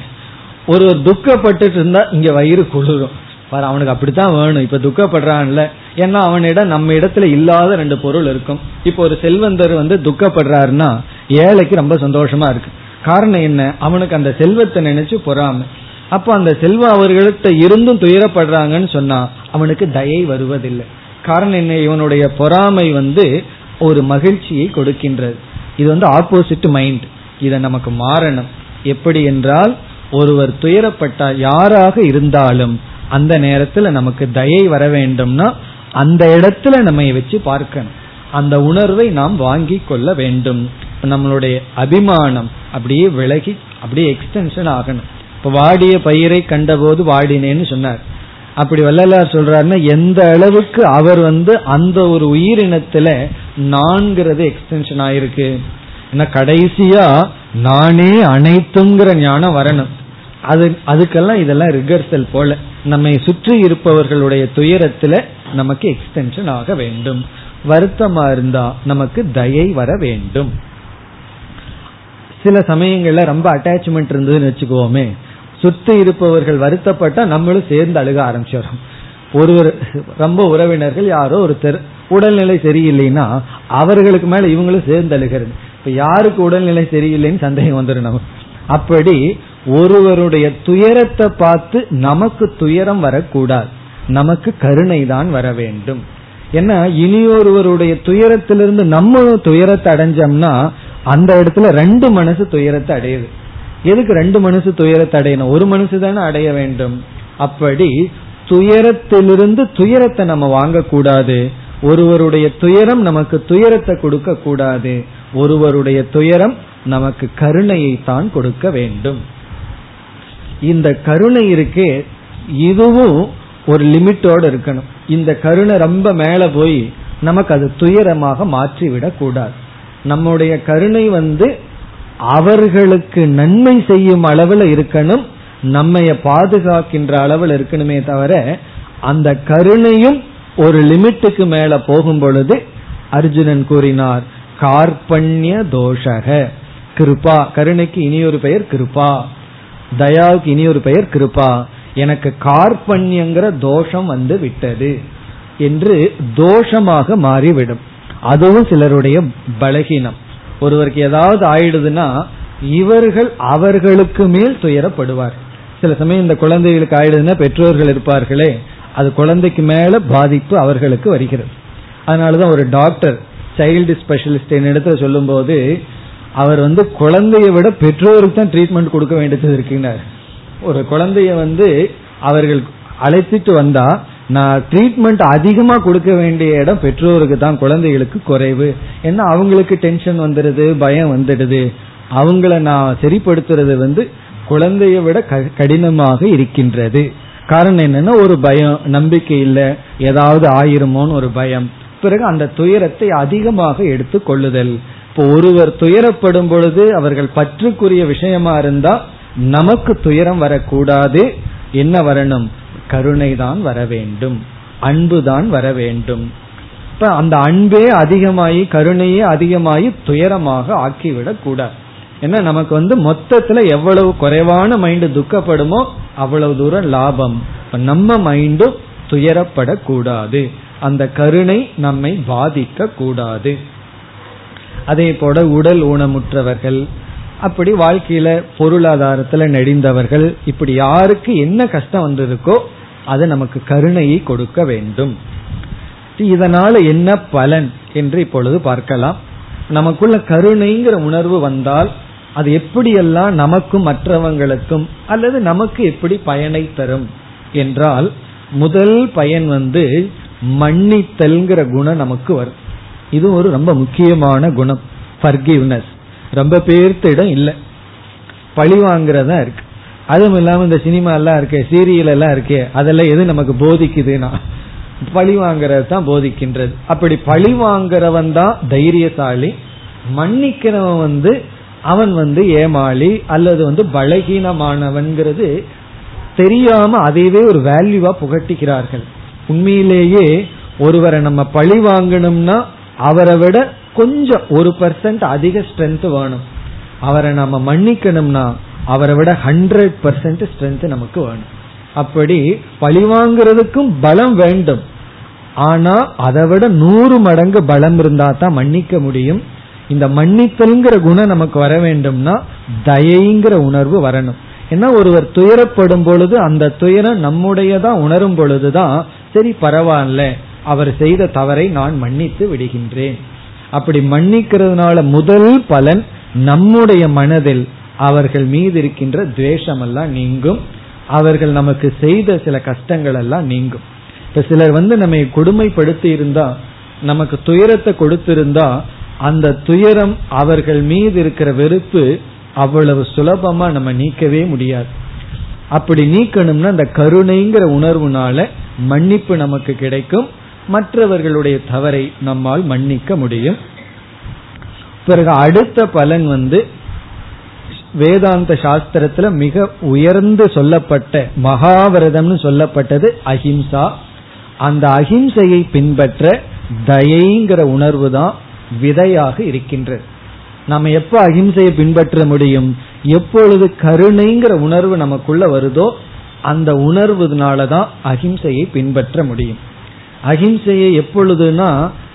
ஒருவர் துக்கப்பட்டு இருந்தா இங்க வயிறு குளிரும். பாரு அவனுக்கு அப்படித்தான் வேணும். இப்ப துக்கப்படுறான்ல. ஏன்னா அவனிடம் நம்ம இடத்துல இல்லாத ரெண்டு பொருள் இருக்கும். இப்போ ஒரு செல்வந்தர் வந்து துக்கப்படுறாருன்னா ஏழைக்கு ரொம்ப சந்தோஷமா இருக்கு. காரணம் என்ன? அவனுக்கு அந்த செல்வத்தை நினைச்சு பொறாம. அப்போ அந்த செல்வம் அவர்கள்ட்ட இருந்தும் துயரப்படுறாங்கன்னு சொன்னா அவனுக்கு தயை வருவதில்லை. காரணம் என்ன? இவனுடைய பொறாமை வந்து ஒரு மகிழ்ச்சியை கொடுக்கின்றது. இது வந்து ஆப்போசிட் மைண்ட் இதை நமக்கு மாறணும். எப்படி என்றால் ஒருவர் துயரப்பட்ட யாராக இருந்தாலும் அந்த நேரத்துல நமக்கு தயை வர வேண்டும்னா அந்த இடத்துல நம்ம வச்சு பார்க்கணும். அந்த உணர்வை நாம் வாங்கி கொள்ள வேண்டும். நம்மளுடைய அபிமானம் அப்படியே விலகி அப்படியே எக்ஸ்டென்ஷன் ஆகணும். இப்ப வாடிய பயிரை கண்டபோது வாடினேன்னு சொன்னார். அப்படி வள்ளலார் சொல்றாருன்னா எந்த அளவுக்கு அவர் வந்து அந்த ஒரு உயிரினத்துல நான்கிறது எக்ஸ்டென்ஷன் ஆயிருக்கு? ஏன்னா கடைசியா நானே அனைத்துங்கிற ஞானம் வரணும். அது அதுக்கெல்லாம் இதெல்லாம் ரிகர்சல் போல. நம்மை சுற்றி இருப்பவர்களுடைய துயரத்துல நமக்கு எக்ஸ்டென்ஷன் ஆக வேண்டும். வருத்தமா இருந்தா நமக்கு தயை வர வேண்டும். சில சமயங்கள்ல ரொம்ப அட்டாச்மெண்ட் இருந்ததுன்னு வச்சுக்கோமே. சுத்தி இருப்பவர்கள் வருத்தப்பட்டா நம்மளும் சேர்ந்து அழுக ஆரம்பிச்சிடும் ஒருவர் ரொம்ப உறவினர்கள் யாரோ ஒருத்தர் உடல்நிலை சரியில்லைன்னா அவர்களுக்கு மேல இவங்களும் சேர்ந்து அழுகிறது. இப்ப யாருக்கு உடல்நிலை சரியில்லைன்னு சந்தேகம் வந்துடும் நமக்கு. அப்படி ஒருவருடைய துயரத்தை பார்த்து நமக்கு துயரம் வரக்கூடாது. நமக்கு கருணை தான் வர வேண்டும். ஏன்னா இனியொருவருடைய துயரத்திலிருந்து நம்ம துயரத்தை அடைஞ்சோம்னா அந்த இடத்துல ரெண்டு மனசு துயரத்தை அடையுது. எதுக்கு ரெண்டு மனசு துயரத்தை அடையணும்? ஒரு மனசு தானே அடைய வேண்டும். அப்படி துயரத்திலிருந்து துயரத்தை நம்ம வாங்கக்கூடாது. ஒருவருடைய துயரம் நமக்கு துயரத்தை கொடுக்க கூடாது ஒருவருடைய துயரம் நமக்கு கருணையை தான் கொடுக்க வேண்டும். இந்த கருணை இருக்கே இதுவும் ஒரு லிமிட்டோடு இருக்கணும். இந்த கருணை ரொம்ப மேல போய் நமக்கு அது துயரமாக மாற்றிவிடக் கூடாது. நம்முடைய கருணை வந்து அவர்களுக்கு நன்மை செய்யும் அளவில் இருக்கணும் நம்மைய பாதுகாக்கின்ற அளவில் இருக்கணுமே தவிர அந்த கருணையும் ஒரு லிமிட்டுக்கு மேல போகும் பொழுது அர்ஜுனன் கூறினார் கார்பண்ய தோஷக கிருபா. கருணைக்கு இனி ஒரு பெயர் கிருபா. தயாவுக்கு இனி ஒரு பெயர் கிருபா. எனக்கு கார்பண்யங்கிற தோஷம் வந்து விட்டது என்று தோஷமாக மாறிவிடும். அதுவும் சிலருடைய பலகீனம். ஒருவருக்கு ஏதாவது ஆயிடுதுன்னா இவர்கள் அவர்களுக்கு மேல் துயரப்படுவார். சில சமயம் இந்த குழந்தைகளுக்கு ஆயிடுதுன்னா பெற்றோர்கள் இருப்பார்களே அது குழந்தைக்கு மேல பாதிப்பு அவர்களுக்கு வருகிறது. அதனாலதான் ஒரு டாக்டர் சைல்டு ஸ்பெஷலிஸ்ட் என்னிடத்துல சொல்லும் போது அவர் வந்து குழந்தைய விட பெற்றோருக்கு தான் ட்ரீட்மெண்ட் கொடுக்க வேண்டியது இருக்குனார் ஒரு குழந்தைய வந்து அவர்கள் அழைச்சிட்டு வந்தா நான் ட்ரீட்மெண்ட் அதிகமா கொடுக்க வேண்டிய இடம் பெற்றோருக்கு தான் குழந்தைகளுக்கு குறைவு. ஏன்னா அவங்களுக்கு டென்ஷன் வந்துடுது பயம் வந்துடுது. அவங்கள நான் சரிப்படுத்துறது வந்து குழந்தைய விட கடினமாக இருக்கின்றது. காரணம் என்னன்னா ஒரு பயம் நம்பிக்கை இல்லை. ஏதாவது ஆயிருமோன்னு ஒரு பயம். பிறகு அந்த துயரத்தை அதிகமாக எடுத்து கொள்ளுதல். இப்போ ஒருவர் துயரப்படும் பொழுது அவர்கள் பற்றுக்குரிய விஷயமா இருந்தா நமக்கு துயரம் வரக்கூடாது. என்ன வரணும்? கருணை தான் வர வேண்டும். அன்பு தான் வர வேண்டும். இப்ப அந்த அன்பே அதிகமாயி கருணையே அதிகமாயி துயரமாக ஆக்கிவிடக் கூடாது. ஏன்னா நமக்கு வந்து மொத்தத்துல எவ்வளவு குறைவான மைண்டு துக்கப்படுமோ அவ்வளவு தூரம் லாபம். நம்ம மைண்டும் துயரப்படக்கூடாது அந்த கருணை நம்மை பாதிக்க கூடாது அதே போல உடல் ஊனமுற்றவர்கள் அப்படி வாழ்க்கையில பொருளாதாரத்துல நெடிந்தவர்கள் இப்படி யாருக்கு என்ன கஷ்டம் வந்திருக்கோ அது நமக்கு கருணையை கொடுக்க வேண்டும். இதனால என்ன பலன் என்று இப்பொழுது பார்க்கலாம். நமக்குள்ள கருணைங்கிற உணர்வு வந்தால் அது எப்படியெல்லாம் நமக்கும் மற்றவங்களுக்கும் அல்லது நமக்கு எப்படி பயனை தரும் என்றால் முதல் பயன் வந்து மன்னித்தல்ங்கிற குணம் நமக்கு வரும். இது ஒரு ரொம்ப முக்கியமான குணம். ஃபர்கிவ்னஸ் ரொம்ப பேர்த்திடம் இல்லை. பழி வாங்குறதா இருக்கு. அதுவும் இல்லாம இந்த சினிமா எல்லாம் இருக்கே சீரியல் எல்லாம் இருக்கே அதெல்லாம் எது நமக்கு போதிக்குதுன்னா பழி வாங்குறது தான் போதிக்கின்றது. அப்படி பழி வாங்குறவன் தான் தைரியசாலி. மன்னிக்கிறவன் வந்து அவன் வந்து ஏமாளி அல்லது வந்து பலகீனமானவன்கிறது தெரியாம அதையவே ஒரு வேல்யூவா புகட்டிக்கிறார்கள். உண்மையிலேயே ஒருவரை நம்ம பழி வாங்கணும்னா அவரை விட கொஞ்சம் ஒரு பர்சன்ட் அதிக ஸ்ட்ரென்த் வேணும். அவரை நம்ம மன்னிக்கணும்னா அவரை விட ஹண்ட்ரட் பர்சன்ட் ஸ்ட்ரென்த் நமக்கு வேணும். அப்படி பழி வாங்குறதுக்கும் பலம் வேண்டும். ஆனா அதை விட நூறு மடங்கு பலம் இருந்தா தான் மன்னிக்க முடியும். இந்த மன்னித்தல்ங்கிற குணம் நமக்கு வர வேண்டும்னா தயைங்கிற உணர்வு வரணும். ஏன்னா ஒருவர் துயரப்படும் பொழுது அந்த துயரம் நம்முடையதான் உணரும் பொழுதுதான் சரி பரவாயில்ல அவர் செய்த தவறை நான் மன்னித்து விடுகின்றேன். அப்படி மன்னிக்கிறதுனால முதல் பலன் நம்முடைய மனதில் அவர்கள் மீது இருக்கின்ற துவேஷம் எல்லாம் நீங்கும். அவர்கள் நமக்கு செய்த சில கஷ்டங்கள் எல்லாம் நீங்கும். இப்ப சிலர் வந்து நம்மை கொடுமைப்படுத்தி இருந்தா நமக்கு துயரத்தை கொடுத்திருந்தா அந்த துயரம் அவர்கள் மீது இருக்கிற வெறுப்பு அவ்வளவு சுலபமா நம்ம நீக்கவே முடியாது. அப்படி நீக்கணும்னா அந்த கருணைங்கிற உணர்வுனால மன்னிப்பு நமக்கு கிடைக்கும். மற்றவர்களுடைய தவறை நம்மால் மன்னிக்க முடியும். பிறகு அடுத்த பலன் வந்து வேதாந்த சாஸ்திரத்துல மிக உயர்ந்து சொல்லப்பட்ட மகாவிரதம்னு சொல்லப்பட்டது அஹிம்சா. அந்த அகிம்சையை பின்பற்ற தயைங்கிற உணர்வு தான் விதையாக இருக்கின்றது. நம்ம எப்ப அகிம்சையை பின்பற்ற முடியும்? எப்பொழுது கருணைங்கிற உணர்வு நமக்குள்ள வருதோ அந்த உணர்வுனாலதான் அகிம்சையை பின்பற்ற முடியும். அகிம்சையை எப்பொழுதுனா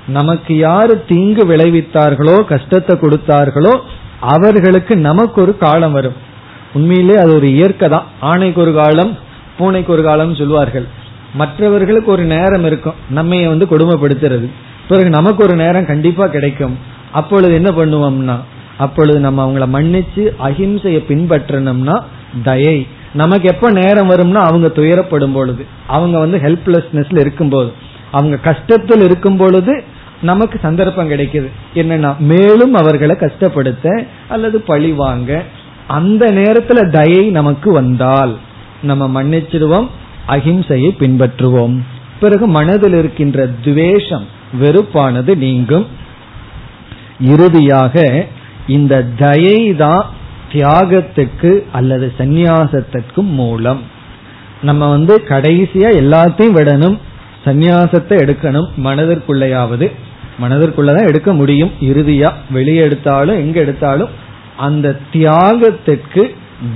நமக்கு யாரு தீங்கு விளைவித்தார்களோ கஷ்டத்தை கொடுத்தார்களோ அவர்களுக்கு நமக்கு ஒரு காலம் வரும். உண்மையிலே அது ஒரு இயற்கை தான் ஆணைக்கு ஒரு காலம் பூனைக்கு ஒரு காலம் சொல்லுவார்கள் மற்றவர்களுக்கு ஒரு நேரம் இருக்கும். நம்ம வந்து கொடுமைப்படுத்துறது. பிறகு நமக்கு ஒரு நேரம் கண்டிப்பா கிடைக்கும். அப்பொழுது என்ன பண்ணுவோம்னா அப்பொழுது நம்ம அவங்கள மன்னிச்சு அஹிம்சையை பின்பற்றணும்னா தயை. நமக்கு எப்ப நேரம் வரும்னா அவங்க துயரப்படும் பொழுது. அவங்க வந்து ஹெல்ப்லெஸ்னஸ்ல இருக்கும்போது. அவங்க கஷ்டத்தில் இருக்கும் பொழுது நமக்கு சந்தர்ப்பம் கிடைக்குது. என்னன்னா மேலும் அவர்களை கஷ்டப்படுத்த அல்லது பழி வாங்க அந்த நேரத்துல தயை நமக்கு வந்தால் நம்ம மன்னிச்சிடுவோம் அகிம்சையை பின்பற்றுவோம். பிறகு மனதில் இருக்கின்ற துவேஷம் வெறுப்பானது நீங்கும். இறுதியாக இந்த தயை தான் தியாகத்துக்கு அல்லது சந்நியாசத்திற்கும் மூலம். நம்ம வந்து கடைசியா எல்லாத்தையும் விடணும் சந்நியாசத்தை எடுக்கணும் மனதிற்குள்ளையாவது மனதிற்குள்ளதான் எடுக்க முடியும். இறுதியா வெளியே எடுத்தாலும் எங்க எடுத்தாலும் அந்த தியாகத்திற்கு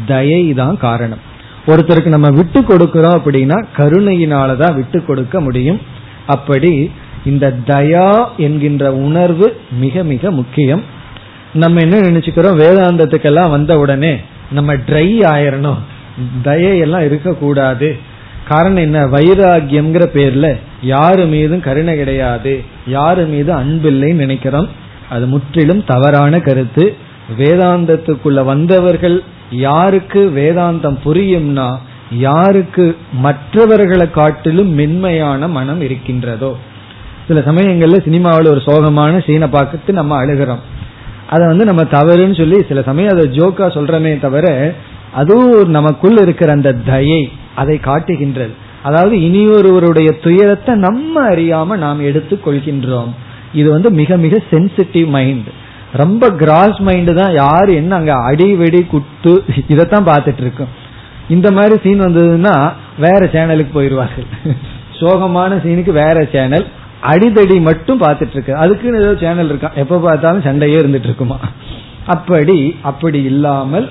தயை தான் காரணம். ஒருத்தருக்கு நம்ம விட்டு கொடுக்கிறோம் அப்படின்னா கருணையினாலதான் விட்டு கொடுக்க முடியும். அப்படி இந்த தயா என்கின்ற உணர்வு மிக மிக முக்கியம். நம்ம என்ன நினைச்சுக்கிறோம்? வேதாந்தத்துக்கெல்லாம் வந்த உடனே நம்ம ட்ரை ஆயிரணும். தயையெல்லாம் இருக்கக்கூடாது. காரணம் என்ன? வைராகியம்ங்கிற பேர்ல யாரு மீதும் கருணை கிடையாது. யாரு மீது அன்பில்லைன்னு நினைக்கிறோம். அது முற்றிலும் தவறான கருத்து. வேதாந்தத்துக்குள்ள வந்தவர்கள் யாருக்கு வேதாந்தம் புரியும்னா யாருக்கு மற்றவர்களை காட்டிலும் மென்மையான மனம் இருக்கின்றதோ. சில சமயங்கள்ல சினிமாவில் ஒரு சோகமான சீனை பார்த்து நம்ம அழுகிறோம். அதை வந்து நம்ம தவறுன்னு சொல்லி சில சமயம் அதை ஜோக்கா சொல்றமே தவிர அதுவும் நமக்குள் இருக்கிற அந்த தயை அதை காட்டுகின்றது. அதாவது இனியொருவருடைய துயரத்தை நம்ம அறியாம நாம் எடுத்து கொள்கின்றோம். இது வந்து மிக மிக சென்சிட்டிவ் மைண்ட் ரொம்ப கிராஸ் மைண்டு தான் யாரு என்ன அங்க அடி வெடி குத்து இதைத்தான் பார்த்துட்டு இருக்கோம் இந்த மாதிரி சீன் வந்ததுன்னா வேற சேனலுக்கு போயிடுவார்கள் சோகமான சீனுக்கு வேற சேனல் அடிதடி மட்டும் பார்த்துட்டு இருக்கு அதுக்குன்னு ஏதோ சேனல் இருக்கான் எப்ப பார்த்தாலும் சண்டையே இருந்துட்டு இருக்குமா அப்படி அப்படி இல்லாமல்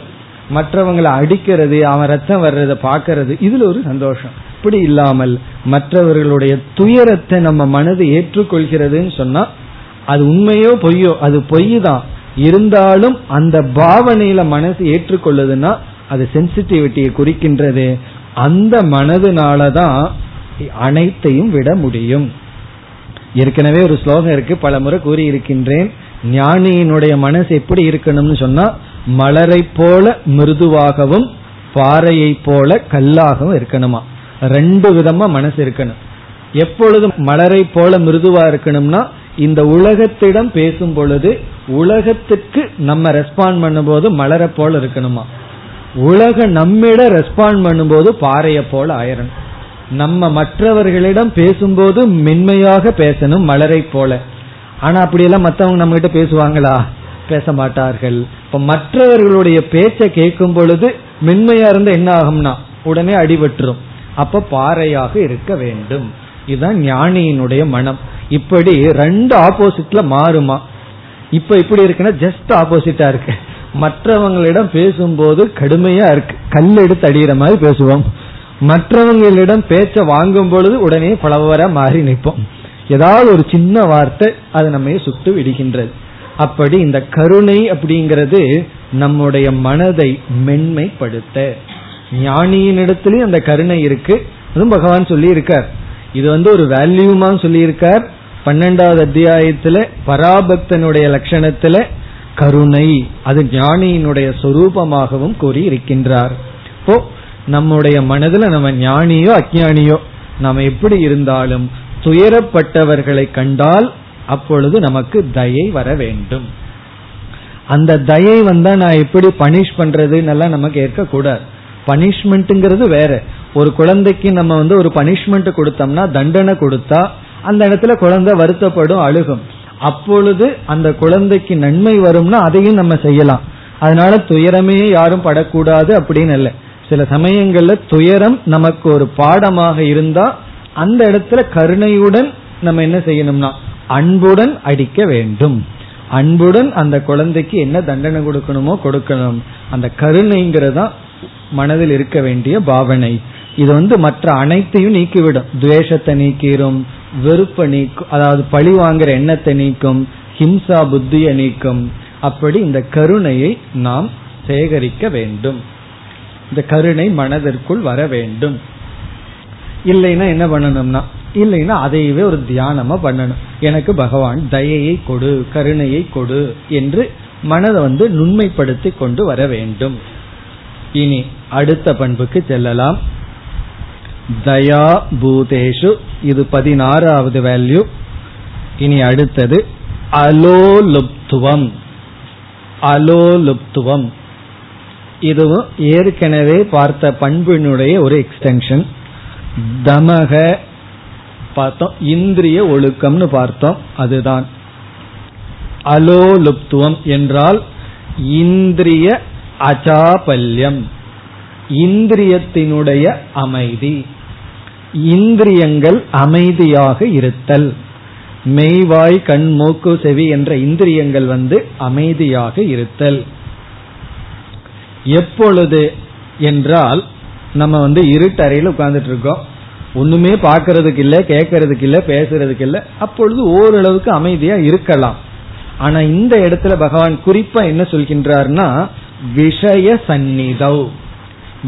மற்றவங்களை அடிக்கிறது அவன் ரத்தம் வர்றதை பார்க்கறது இதுல ஒரு சந்தோஷம். இப்படி இல்லாமல் மற்றவர்களுடைய துயரத்தை நம்ம மனது ஏற்றுக்கொள்கிறதுன்னு சொன்னா அது உண்மையோ பொய்யோ அது பொய் தான் இருந்தாலும் அந்த பாவனையில மனசு ஏற்றுக்கொள்ளுதுன்னா அது சென்சிட்டிவிட்டியை குறிக்கின்றது. அந்த மனதுனாலதான் அனைத்தையும் விட முடியும். ஏற்கனவே ஒரு ஸ்லோகம் இருக்கு பல முறை கூறி இருக்கின்றேன் ஞானியினுடைய மனசு எப்படி இருக்கணும்னு சொன்னா மலரை போல மிருதுவாகவும் பாறையை போல கல்லாகவும் இருக்கணுமா? ரெண்டு விதமா மனசு இருக்கணும். எப்பொழுதும் மலரை போல மிருதுவா இருக்கணும்னா இந்த உலகத்திடம் பேசும் பொழுது உலகத்துக்கு நம்ம ரெஸ்பாண்ட் பண்ணும்போது மலரை போல இருக்கணுமா? உலக நம்மிட ரெஸ்பாண்ட் பண்ணும்போது பாறையை போல ஆயிரணும். நம்ம மற்றவர்களிடம் பேசும்போது மென்மையாக பேசணும் மலரை போல. ஆனா அப்படியெல்லாம் மற்றவங்க நம்ம கிட்ட பேசுவாங்களா? பேச மாட்டார்கள் இப்ப மற்றவர்களுடைய பேச்சை கேட்கும் பொழுது மென்மையா இருந்த என்ன ஆகும்னா உடனே அடிபட்டுரும் அப்ப பாறையாக இருக்க வேண்டும். இதுதான் ஞானியினுடைய மனம். இப்படி ரெண்டு ஆப்போசிட்ல மாறுமா. இப்ப இப்படி இருக்குன்னா ஜஸ்ட் ஆப்போசிட்டா இருக்கு. மற்றவங்களிடம் பேசும்போது கடுமையா இருக்கு. கல் எடுத்து அடிகிற மாதிரி பேசுவோம். மற்றவங்களிடம் பேச்ச வாங்கும் பொழுது உடனே பலவர மாறி நிற்போம். ஏதாவது ஒரு சின்ன வார்த்தை அது நம்ம சுட்டு விடுகின்றது. அப்படி இந்த கருணை அப்படிங்கிறது நம்முடைய மனதை மென்மைப்படுத்த. ஞானியின் இடத்துலயும் அந்த கருணை இருக்கு. அதுவும் பகவான் சொல்லி இருக்கார் இது வந்து ஒரு வேல்யூமா சொல்லி இருக்கார் பன்னெண்டாவது அத்தியாயத்துல பராபக்தனுடைய லட்சணத்துல கருணை. அது ஞானியினுடைய சொரூபமாகவும் கூறி இருக்கின்றார் இப்போ நம்முடைய மனதுல நம்ம ஞானியோ அஜானியோ நாம எப்படி இருந்தாலும் துயரப்பட்டவர்களை கண்டால் அப்பொழுது நமக்கு தயை வர வேண்டும். அந்த தயை வந்தா நான் எப்படி பனிஷ் பண்றதுன்னு நமக்கு ஏற்கக்கூடாது கூடாது பனிஷ்மெண்ட்ங்கிறது வேற. ஒரு குழந்தைக்கு நம்ம வந்து ஒரு பனிஷ்மெண்ட் கொடுத்தோம்னா தண்டனை கொடுத்தா அந்த இடத்துல குழந்தை வருத்தப்படும் அழுகும். அப்பொழுது அந்த குழந்தைக்கு நன்மை வரும்னா அதையும் நம்ம செய்யலாம். அதனால துயரமே யாரும் படக்கூடாது அப்படின்னு இல்லை. சில சமயங்கள்ல துயரம் நமக்கு ஒரு பாடமாக இருந்தா அந்த இடத்துல கருணையுடன் நம்ம என்ன செய்யணும்னா அன்புடன் அடிக்க வேண்டும். அன்புடன் அந்த குழந்தைக்கு என்ன தண்டனை கொடுக்கணுமோ கொடுக்கணும். அந்த கருணைங்கிறதா மனதில் இருக்க வேண்டிய பாவனை. இது வந்து மற்ற அனைத்தையும் நீக்கிவிடும். துவேஷத்தை நீக்கிரும் வெறுப்பை நீக்கும் அதாவது பழி வாங்குற எண்ணத்தை நீக்கும் ஹிம்சா புத்தியை நீக்கும். அப்படி இந்த கருணையை நாம் சேகரிக்க வேண்டும். இந்த கருணை மனதிற்குள் வர வேண்டும். இல்லைன்னா என்ன பண்ணணும்னா இல்லைன்னா அதையவே ஒரு தியானமா பண்ணணும். எனக்கு பகவான் தயையை கொடு கருணையை கொடு என்று மனதை வந்து நுண்மைப்படுத்தி கொண்டு வர வேண்டும். இனி அடுத்த பண்புக்கு செல்லலாம். தயா பூதேஷு இது பதினாறாவது வேல்யூ இனி அடுத்தது அலோலுப்துவம். அலோலுப்துவம். இதுவும் ஏற்கனவே பார்த்த பண்பினுடைய ஒரு எக்ஸ்டென்ஷன் தமக பார்த்தோம் இந்திரிய ஒழுக்கம்னு பார்த்தோம் அதுதான். அலோலுப்துவம் என்றால் இந்திரிய அஜாபல்யம். இந்திரியத்தினுடைய அமைதி. இந்திரியங்கள் அமைதியாக இருத்தல். மெய்வாய் கண் மூக்கு செவி என்ற இந்திரியங்கள் வந்து அமைதியாக இருத்தல். எப்பொழுது என்றால் நம்ம வந்து இருட்டறையில் உட்கார்ந்துட்டு இருக்கோம் ஒண்ணுமே பாக்கிறதுக்கு இல்ல கேட்கறதுக்கு இல்ல பேசுறதுக்கு இல்ல. அப்பொழுது ஓரளவுக்கு அமைதியா இருக்கலாம். ஆனா இந்த இடத்துல பகவான் குறிப்பா என்ன சொல்கின்றார்னா விஷய சந்நிதவ்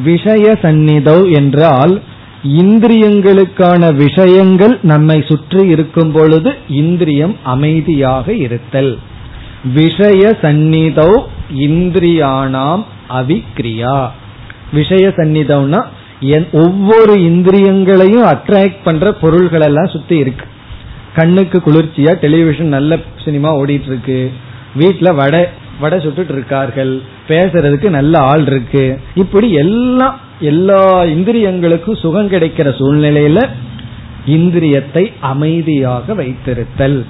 விஷய சந்நிதவ் என்றால் இந்திரியங்களுக்கான விஷயங்கள் நம்மை சுற்றி இருக்கும் பொழுது இந்திரியம் அமைதியாக இருத்தல். விஷய சந்நிதோ இந்திரியானாம் அவிக்ரியா. விஷய சந்நிதம்னா ஒவ்வொரு இந்திரியங்களையும் அட்ராக்ட் பண்ற பொருள்கள் எல்லாம் சுத்தி இருக்கு. கண்ணுக்கு குளிர்ச்சியா டெலிவிஷன் நல்ல சினிமா ஓடிட்டு இருக்கு வீட்டுல வடை வடை சுட்டுட்டு இருக்கார்கள் பேசுறதுக்கு நல்ல ஆள் இருக்கு. இப்படி எல்லாம் எல்லா இந்திரியங்களுக்கும் சுகம் கிடைக்கிற சூழ்நிலையில இந்திரியத்தை அமைதியாக வைத்திருத்தல்.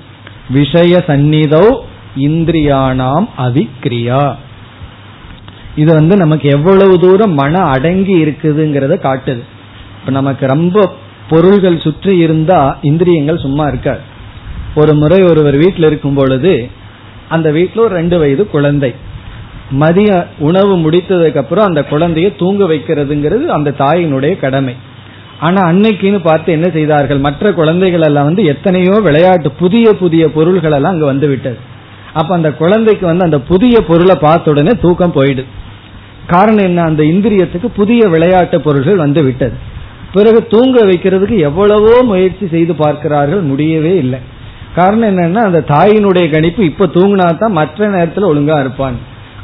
விஷய சந்நிதோ இந்திரியானாம் அவிக்ரியா. இது வந்து நமக்கு எவ்வளவு தூரம் மன அடங்கி இருக்குதுங்கிறத காட்டுது. இப்ப நமக்கு ரொம்ப பொருள்கள் சுற்றி இருந்தா இந்திரியங்கள் சும்மா இருக்காது. ஒரு முறை ஒருவர் வீட்டில் இருக்கும் பொழுது அந்த வீட்டில் ஒரு ரெண்டு வயது குழந்தை. மதிய உணவு முடித்ததுக்கு அப்புறம் அந்த குழந்தைய தூங்க வைக்கிறதுங்கிறது அந்த தாயினுடைய கடமை. ஆனா அன்னைக்குன்னு பார்த்து என்ன செய்தார்கள்? மற்ற குழந்தைகள் எல்லாம் வந்து எத்தனையோ விளையாட்டு புதிய புதிய பொருள்கள் எல்லாம் அங்க வந்து விட்டது. அப்ப அந்த குழந்தைக்கு வந்து அந்த புதிய பொருளை பார்த்த உடனே தூக்கம் போயிடுது. காரணம் என்ன? அந்த இந்திரியத்துக்கு புதிய விளையாட்டு பொருள்கள் வந்து விட்டது. பிறகு தூங்க வைக்கிறதுக்கு எவ்வளவோ முயற்சி செய்து பார்க்கிறார்கள் முடியவே இல்லை. காரணம் என்னன்னா அந்த தாயினுடைய கணிப்பு இப்ப தூங்கினா தான் மற்ற நேரத்துல ஒழுங்கா இருப்பான்.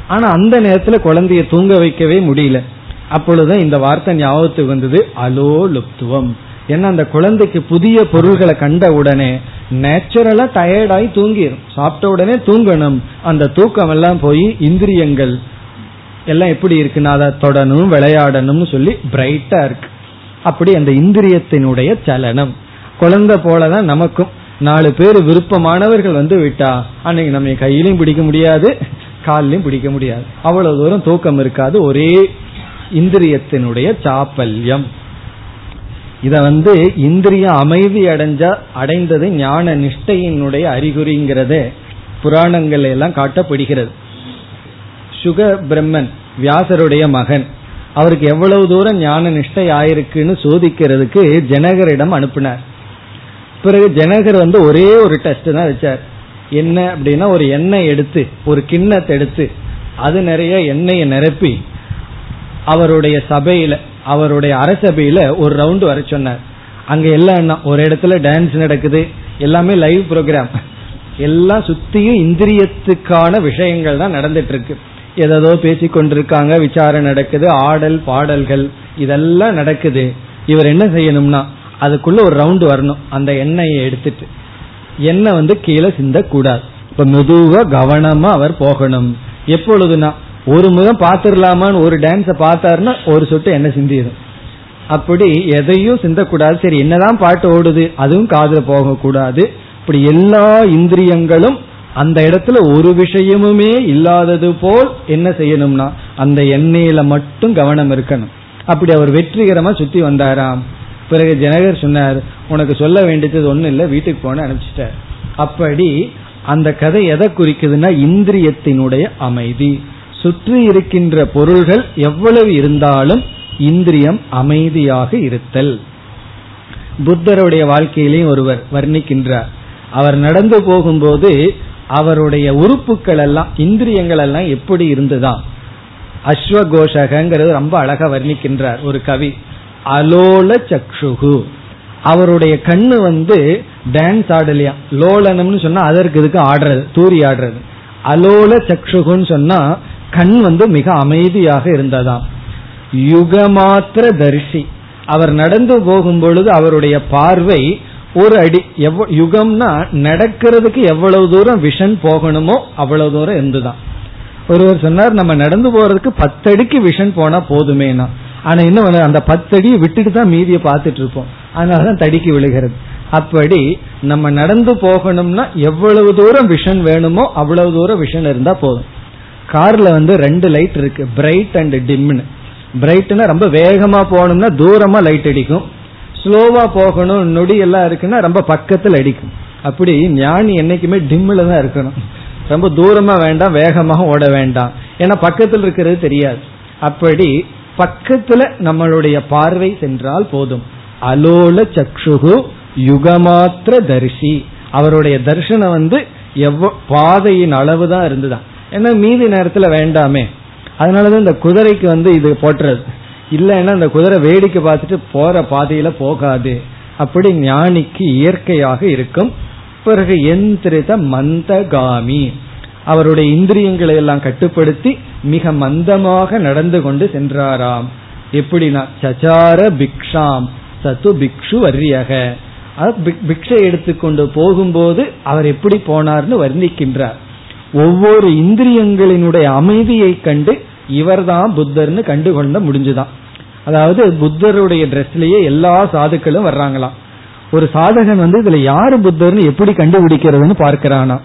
ஆனா அந்த நேரத்துல குழந்தைய தூங்க வைக்கவே முடியல. அப்பொழுது இந்த வார்த்தை ஞாபகத்துக்கு வந்தது அலோ லுப்துவம். ஏன்னா அந்த குழந்தைக்கு புதிய பொருள்களை கண்ட உடனே நேச்சுரலா டயர்டாகி தூங்கிடும் சாப்பிட்ட உடனே தூங்கணும். அந்த தூக்கம் எல்லாம் போய் இந்திரியங்கள் எல்லாம் எப்படி இருக்குன்னா அதை தொடணும் விளையாடணும்னு சொல்லி பிரைட்டா இருக்கு. அப்படி அந்த இந்திரியத்தினுடைய சலனம். குழந்தை போலதான் நமக்கும். நாலு பேர் விருப்பமானவர்கள் வந்து விட்டா அன்னைக்கு நம்ம கையிலையும் பிடிக்க முடியாது காலிலையும் பிடிக்க முடியாது. அவ்வளவு தூரம் தூக்கம் இருக்காது ஒரே இந்திரியத்தினுடைய சாப்பல்யம். இத வந்து இந்திரிய அமைதி அடைஞ்ச அடைந்தது ஞான நிஷ்டையினுடைய அறிகுறிங்கிறத. புராணங்கள் எல்லாம் காட்டப்படுகிறது. சுக பிரம்மன் வியாசருடைய மகன். அவருக்கு எவ்வளவு தூரம் ஞான நிஷ்டை ஆயிருக்குன்னு சோதிக்கிறதுக்கு ஜனகரிடம் அனுப்பினார். பிறகு ஜனகர் வந்து ஒரே ஒரு டெஸ்ட் தான் வச்சார். என்ன அப்படின்னா ஒரு எண்ணெய் எடுத்து ஒரு கிண்ணத்தை எடுத்து அது நிறைய எண்ணெயை நிரப்பி அவருடைய சபையில அவருடைய அரசபையில ஒரு ரவுண்டு வர சொன்னார். அங்க எல்லாம் என்ன ஒரு இடத்துல டான்ஸ் நடக்குது எல்லாமே லைவ் ப்ரோக்ராம் எல்லாம் சுத்தியும் இந்திரியத்துக்கான விஷயங்கள் தான் நடந்துட்டு இருக்கு. ஏதோ பேசிக்கொண்டிருக்காங்க விசாரணை நடக்குது ஆடல் பாடல்கள் இதெல்லாம் நடக்குது. இவர் என்ன செய்யணும்னா அதுக்குள்ள ஒரு ரவுண்டு வரணும். அந்த எண்ணெயை எடுத்துட்டு எண்ணெய் வந்து கீழே சிந்தக்கூடாது. இப்ப மெதுவா கவனமா அவர் போகணும். எப்பொழுதுனா ஒரு முகம் பார்த்துடலாமான்னு ஒரு டான்ஸ பார்த்தாருன்னா ஒரு சொட்டு எண்ணெய் சிந்திடும் அப்படி எதையும் சிந்தக்கூடாது. சரி என்னதான் பாட்டு ஓடுது அதுவும் காதுல போகக்கூடாது. இப்படி எல்லா இந்திரியங்களும் அந்த இடத்துல ஒரு விஷயமுமே இல்லாதது போல் என்ன செய்யணும்னா அந்த எண்ணெயில மட்டும் கவனம் இருக்கணும். அப்படி அவர் வெற்றிகரமா சுத்தி வந்தாராம். பிறகு ஜனகர் சொன்னார் உனக்கு சொல்ல வேண்டியது ஒன்றும் இல்லை வீட்டுக்கு போன அனுப்பிச்சிட்டார். அப்படி அந்த கதை எதை குறிக்குதுன்னா இந்திரியத்தினுடைய அமைதி. சுற்றி இருக்கின்ற பொருள்கள் எவ்வளவு இருந்தாலும் இந்திரியம் அமைதியாக இருத்தல். புத்தருடைய வாழ்க்கையிலையும் ஒருவர் வர்ணிக்கின்றார். அவர் நடந்து போகும்போது அவருடைய உறுப்புகள் எல்லாம் இந்திரியங்கள் எல்லாம் எப்படி இருந்துதான் அஸ்வகோஷகங்கிறது ரொம்ப அழகா வர்ணிக்கின்றார் ஒரு கவி. அலோல சக்ஷுகு. அவருடைய கண்ணு வந்து டான்ஸ் ஆடலையா லோலனம்னு சொன்னா அதற்கு இதுக்கு ஆடுறது தூரி ஆடுறது. அலோல சக்ஷுகுன்னு சொன்னா கண் வந்து மிக அமைதியாக இருந்ததாம். யுகமாத்திர தரிசி. அவர் நடந்து போகும் பொழுது அவருடைய பார்வை ஒரு அடி எவ்வ யுகம்னா நடக்கிறதுக்கு எவ்வளவு தூரம் விஷன் போகணுமோ அவ்வளவு தூரம் இருந்துதான். ஒருவர் சொன்னார் நம்ம நடந்து போறதுக்கு பத்தடிக்கு விஷன் போனா போதுமேனா. ஆனா என்ன அந்த பத்தடியை விட்டுட்டு தான் மீதியை பார்த்துட்டு இருப்போம் அதனாலதான் தடிக்கு விழுகிறது. அப்படி நம்ம நடந்து போகணும்னா எவ்வளவு தூரம் விஷன் வேணுமோ அவ்வளவு தூரம் விஷன் இருந்தா போதும். கார்ல வந்து ரெண்டு லைட் இருக்கு பிரைட் அண்ட் டிம்னு. பிரைட்னா ரொம்ப வேகமா போகணும்னா தூரமா லைட் அடிக்கும். ஸ்லோவா போகணும் நொடி எல்லாம் இருக்குன்னா ரொம்ப பக்கத்தில் அடிக்கும். அப்படி ஞானி என்னைக்குமே டிம்மில் தான் இருக்கணும். ரொம்ப தூரமா வேண்டாம் வேகமாக ஓட வேண்டாம். ஏன்னா பக்கத்தில் இருக்கிறது தெரியாது. அப்படி பக்கத்துல நம்மளுடைய பார்வை சென்றால் போதும். அலோல சக்ஷுகு யுகமாத்திர தரிசி. அவருடைய தரிசனம் வந்து எவ்வ பாதையின் அளவு தான் இருந்துதான். ஏன்னா மீதி நேரத்துல வேண்டாமே. அதனாலதான் இந்த குதிரைக்கு வந்து இது போட்டுறது. இல்லைன்னா அந்த குதிரை வேடிக்கை பார்த்துட்டு போற பாதையில போகாது. அப்படி ஞானிக்கு இயற்கையாக இருக்கும். பிறகு எந்திரித மந்தகாமி. அவருடைய இந்திரியங்களை எல்லாம் கட்டுப்படுத்தி மிக மந்தமாக நடந்து கொண்டு சென்றாராம். எப்படின்னா சச்சார பிக்ஷாம் சத்து பிக்ஷு வரியக. பிக்ஷை எடுத்துக்கொண்டு போகும்போது அவர் எப்படி போனார்னு வர்ணிக்கின்றார். ஒவ்வொரு இந்திரியங்களினுடைய அமைதியை கண்டு இவர்தான் புத்தர்னு கண்டுகொள்ள முடிஞ்சுதான். அதாவது புத்தருடைய ட்ரெஸ்லயே எல்லா சாதுக்களும் வர்றாங்களாம். ஒரு சாதகன் வந்து இதுல யாரு புத்தர்னு எப்படி கண்டுபிடிக்கிறதுன்னு பார்க்கிறானா?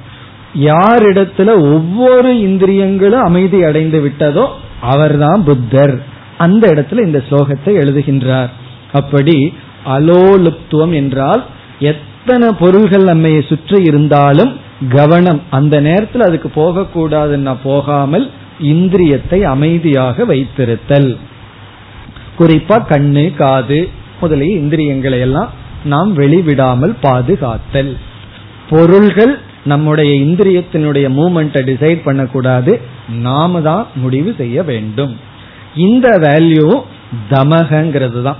யாரிடத்துல ஒவ்வொரு இந்திரியங்களும் அமைதி அடைந்து விட்டதோ அவர்தான் புத்தர். அந்த இடத்துல இந்த ஸ்லோகத்தை எழுதுகின்றார். அப்படி அலோலுப்துவம் என்றால் எத்தனை பொருள்கள் நம்மை சுற்றி இருந்தாலும் கவனம். அந்த நேரத்தில் அதுக்கு போகக்கூடாதுன்னா போகாமல் இந்திரியத்தை அமைதியாக வைத்திருத்தல். குறிப்பா கண்ணு காது முதலிய இந்திரியங்களை எல்லாம் நாம் வெளிவிடாமல் பாதுகாத்தல். பொருள்கள் நம்முடைய இந்திரியத்தினுடைய மூமெண்ட்டை டிசைட் பண்ணக்கூடாது. நாம தான் முடிவு செய்ய வேண்டும். இந்த வேல்யூ தமகங்கிறது தான்.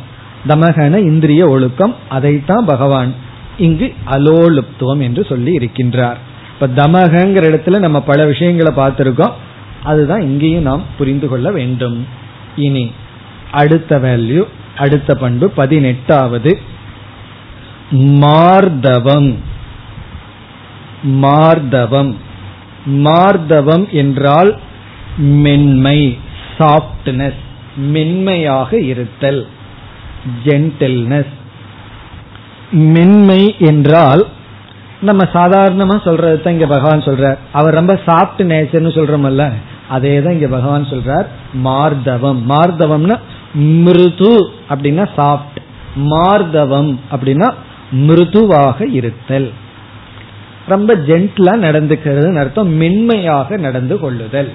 தமகன இந்திரிய ஒழுக்கம் அதைத்தான் பகவான் இங்கு அலோலுப்துவம் என்று சொல்லி இருக்கின்றார். இப்ப தமகங்கிற இடத்துல நம்ம பல விஷயங்களை பார்த்திருக்கோம். அதுதான் இங்கேயும் நாம் புரிந்து கொள்ள வேண்டும். இனி அடுத்த வேல்யூ அடுத்த பண்பு பதினெட்டாவது. மார்தவம். மார்தவம். மார்தவம் என்றால் மென்மை சாப்ட்னஸ் மென்மையாக இருத்தல் ஜென்டில்னஸ் மென்மை என்றால் நம்ம சாதாரணமா சொல்றது தான் இங்க பகவான் சொல்றார். அவர் ரொம்ப சாப்ட் நேச்சர்னு சொல்றோம்ல அதே தான் இங்க பகவான் சொல்றார் மார்தவம். மார்தவம்னா மிருது அப்படின்னா சாப்ட் மார்தவம் அப்படின்னா மிருதுவாக இருத்தல். ரொம்ப ஜென்டிலா நடந்துக்கிறது அர்த்தம் மென்மையாக நடந்து கொள்ளுதல்.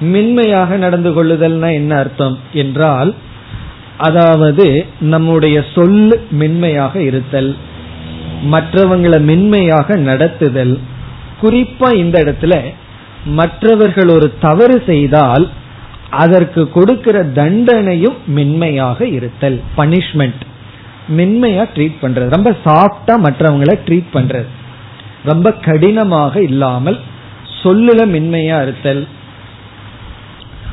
மென்மையாக நடந்து கொள்ளுதல்னா என்ன அர்த்தம் என்றால் அதாவது நம்முடைய சொல்லு மென்மையாக இருத்தல் மற்றவங்களை மென்மையாக நடத்துதல். குறிப்பா இந்த இடத்துல மற்றவர்கள் ஒரு தவறு செய்தால் அதற்கு கொடுக்கிற தண்டனையும் மென்மையாக இருத்தல் பனிஷ்மெண்ட் மென்மையா ட்ரீட் பண்றது. ரொம்ப சாஃப்டா மற்றவங்களை ட்ரீட் பண்றது. ரொம்ப கடினமாக இல்லாமல் சொல்லுல மென்மையா இருத்தல்.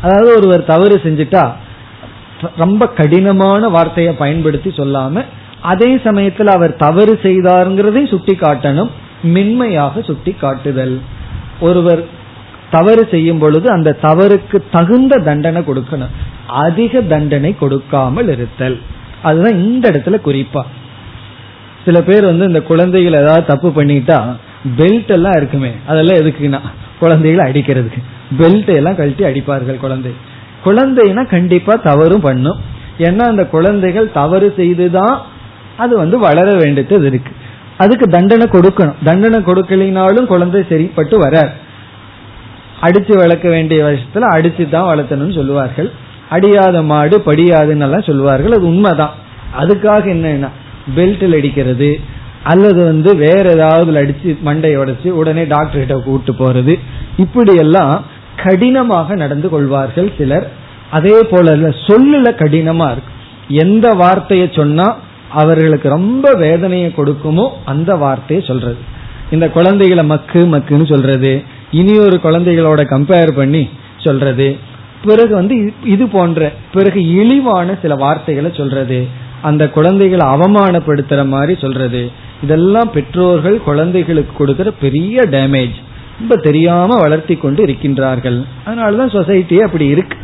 அதாவது ஒருவர் தவறு செஞ்சுட்டா ரொம்ப கடினமான வார்த்தையை பயன்படுத்தி சொல்லாம அதே சமயத்தில் அவர் தவறு செய்தாருங்கிறதையும் சுட்டி காட்டணும் மென்மையாக சுட்டி காட்டுதல் ஒருவர் தவறு செய்யும் பொழுது அந்த தவறுக்கு தகுந்த தண்டனை கொடுக்கணும். அதிக தண்டனை கொடுக்காமல் இருத்தல். அதுதான் இந்த இடத்துல குறிப்பா. சில பேர் வந்து இந்த குழந்தைகள் ஏதாவது தப்பு பண்ணிட்டா பெல்ட் எல்லாம் இருக்குமே அதெல்லாம் எதுக்குன்னா குழந்தைகளை அடிக்கிறதுக்கு. பெல்ட் எல்லாம் கழட்டி அடிப்பார்கள் குழந்தை. குழந்தைனா கண்டிப்பா தவறும் பண்ணும். ஏன்னா அந்த குழந்தைகள் தவறு செய்துதான் அது வந்து வளர வேண்டியது இருக்கு. அதுக்கு தண்டனை கொடுக்கணும். தண்டனை கொடுக்கலினாலும் குழந்தை சரிப்பட்டு வரார் அடிச்சு வளர்க்க வேண்டிய வருஷத்துல அடிச்சு தான் வளர்த்தணும்னு சொல்லுவார்கள். அடியாத மாடு படியாதுன்னு எல்லாம் சொல்லுவார்கள். அது உண்மைதான். அதுக்காக என்னன்னா பெல்ட்டில் அடிக்கிறது. அல்லது வந்து வேற ஏதாவது அடிச்சு மண்டையை உடைச்சு உடனே டாக்டர் கிட்ட கூட்டு போறது. இப்படி எல்லாம் கடினமாக நடந்து கொள்வார்கள் சிலர். அதே போல சொல்லுல கடினமா இருக்கு. எந்த வார்த்தையை சொன்னா அவர்களுக்கு ரொம்ப வேதனையை கொடுக்குமோ அந்த வார்த்தையை சொல்றது. இந்த குழந்தைகளை மக்கு மக்குன்னு சொல்றது. இனி ஒரு குழந்தைகளோட கம்பேர் பண்ணி சொல்றது. பிறகு வந்து இது போன்ற பிறகு இழிவான சில வார்த்தைகளை சொல்றது. அந்த குழந்தைகளை அவமானப்படுத்துற மாதிரி சொல்றது. இதெல்லாம் பெற்றோர்கள் குழந்தைகளுக்கு கொடுக்கிற பெரிய டேமேஜ் ரொம்ப தெரியாம வளர்த்தி கொண்டு இருக்கின்றார்கள். அதனாலதான் சொசைட்டியே அப்படி இருக்கு.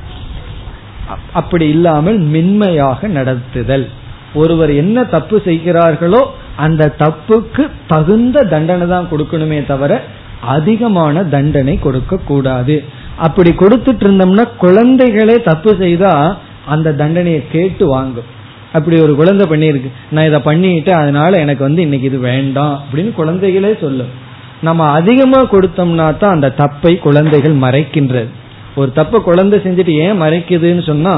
அப்படி இல்லாமல் மென்மையாக நடத்துதல். ஒருவர் என்ன தப்பு செய்கிறார்களோ அந்த தப்புக்கு தகுந்த தண்டனை தான் கொடுக்கணுமே தவிர அதிகமான தண்டனை கொடுக்க கூடாது. அப்படி கொடுத்துட்டு இருந்தோம்னா குழந்தைகளே தப்பு செய்தா அந்த தண்டனையை கேட்டு வாங்கும் அப்படி ஒரு குழந்தை பண்ணியிருக்கு. நான் இதை பண்ணிட்டு அதனால எனக்கு வந்து இன்னைக்கு இது வேண்டாம் அப்படின்னு குழந்தைகளே சொல்லும். நம்ம அதிகமா கொடுத்தோம்னா தான் அந்த தப்பை குழந்தைகள் மறைக்கின்றது. ஒரு தப்பை குழந்தை செஞ்சுட்டு ஏன் மறைக்குதுன்னு சொன்னா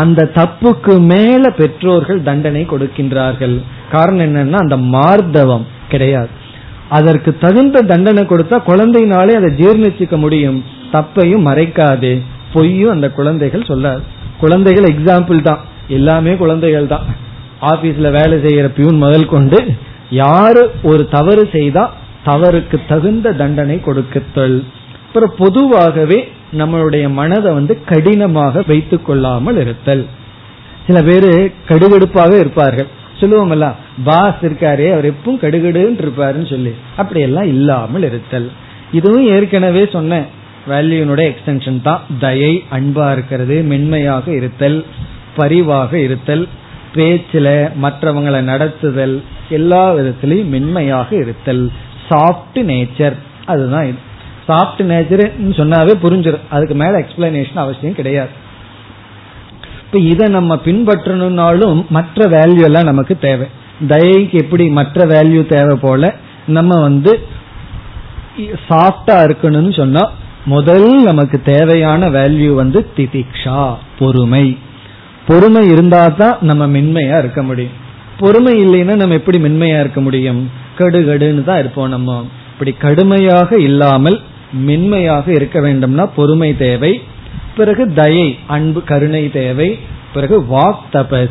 அந்த தப்புக்கு மேல பெற்றோர்கள் தண்டனை கொடுக்கின்றார்கள். காரணம் என்னன்னா அந்த மார்தவம் கிடையாது. அதற்கு தகுந்த தண்டனை கொடுத்தா குழந்தைனாலே அதை ஜீர்ணிச்சுக்க முடியும். தப்பையும் மறைக்காது. பொய்யும் அந்த குழந்தைகள் சொல்லாது. குழந்தைகள் எக்ஸாம்பிள் தான். எல்லாமே குழந்தைகள் தான். ஆபீஸ்ல வேலை செய்யற பியூன் முதல் கொண்டு யாரு ஒரு தவறு செய்தா தவறுக்கு தகுந்த தண்டனை கொடுக்கத்தல். அப்புறம் பொதுவாகவே நம்மளுடைய மனதை வந்து கடினமாக வைத்துக் கொள்ளாமல் இருத்தல். சில பேரு கடுகடுப்பாக இருப்பார்கள். சொல்லுவோம்ல பாஸ் இருக்காரே அவர் எப்பவும் கடுகடுன்னு இருப்பாருன்னு சொல்லி. அப்படியெல்லாம் இல்லாமல் இருத்தல். இதுவும் ஏற்கனவே சொன்ன வேல்யூனுடைய எக்ஸ்டென்ஷன் தான். தயை அன்பா இருக்கிறது மென்மையாக இருத்தல் பரிவாக இருத்தல் பேச்சில மற்றவங்களை நடத்துதல் எல்லா விதத்திலையும் மென்மையாக இருத்தல். சாஃப்ட் நேச்சர் அதுதான் சாஃப்ட் நேச்சர் சொன்னாவே புரிஞ்சிடும் அதுக்கு மேல எக்ஸ்பிளனேஷன் அவசியம் கிடையாது. இப்ப இதை நம்ம பின்பற்றணும்னாலும் மற்ற வேல்யூ எல்லாம் நமக்கு தேவை. தயைக்கு எப்படி மற்ற வேல்யூ தேவை போல நம்ம வந்து சாஃப்டா இருக்கணும்னு சொன்னா முதல் நமக்கு தேவையான வேல்யூ வந்து திதிக்ஷா பொறுமை. பொறுமை இருந்தா தான் நம்ம மென்மையா இருக்க முடியும். பொறுமை இல்லைன்னா நம்ம எப்படி மென்மையா இருக்க முடியும்? கடுகடுன்னு தான் இருப்போம் நம்ம. இப்படி கடுமையாக இல்லாமல் மென்மையாக இருக்க வேண்டும்னா பொறுமை தேவை. பிறகு தயை அன்பு கருணை தேவை. பிறகு வாக் தபஸ்.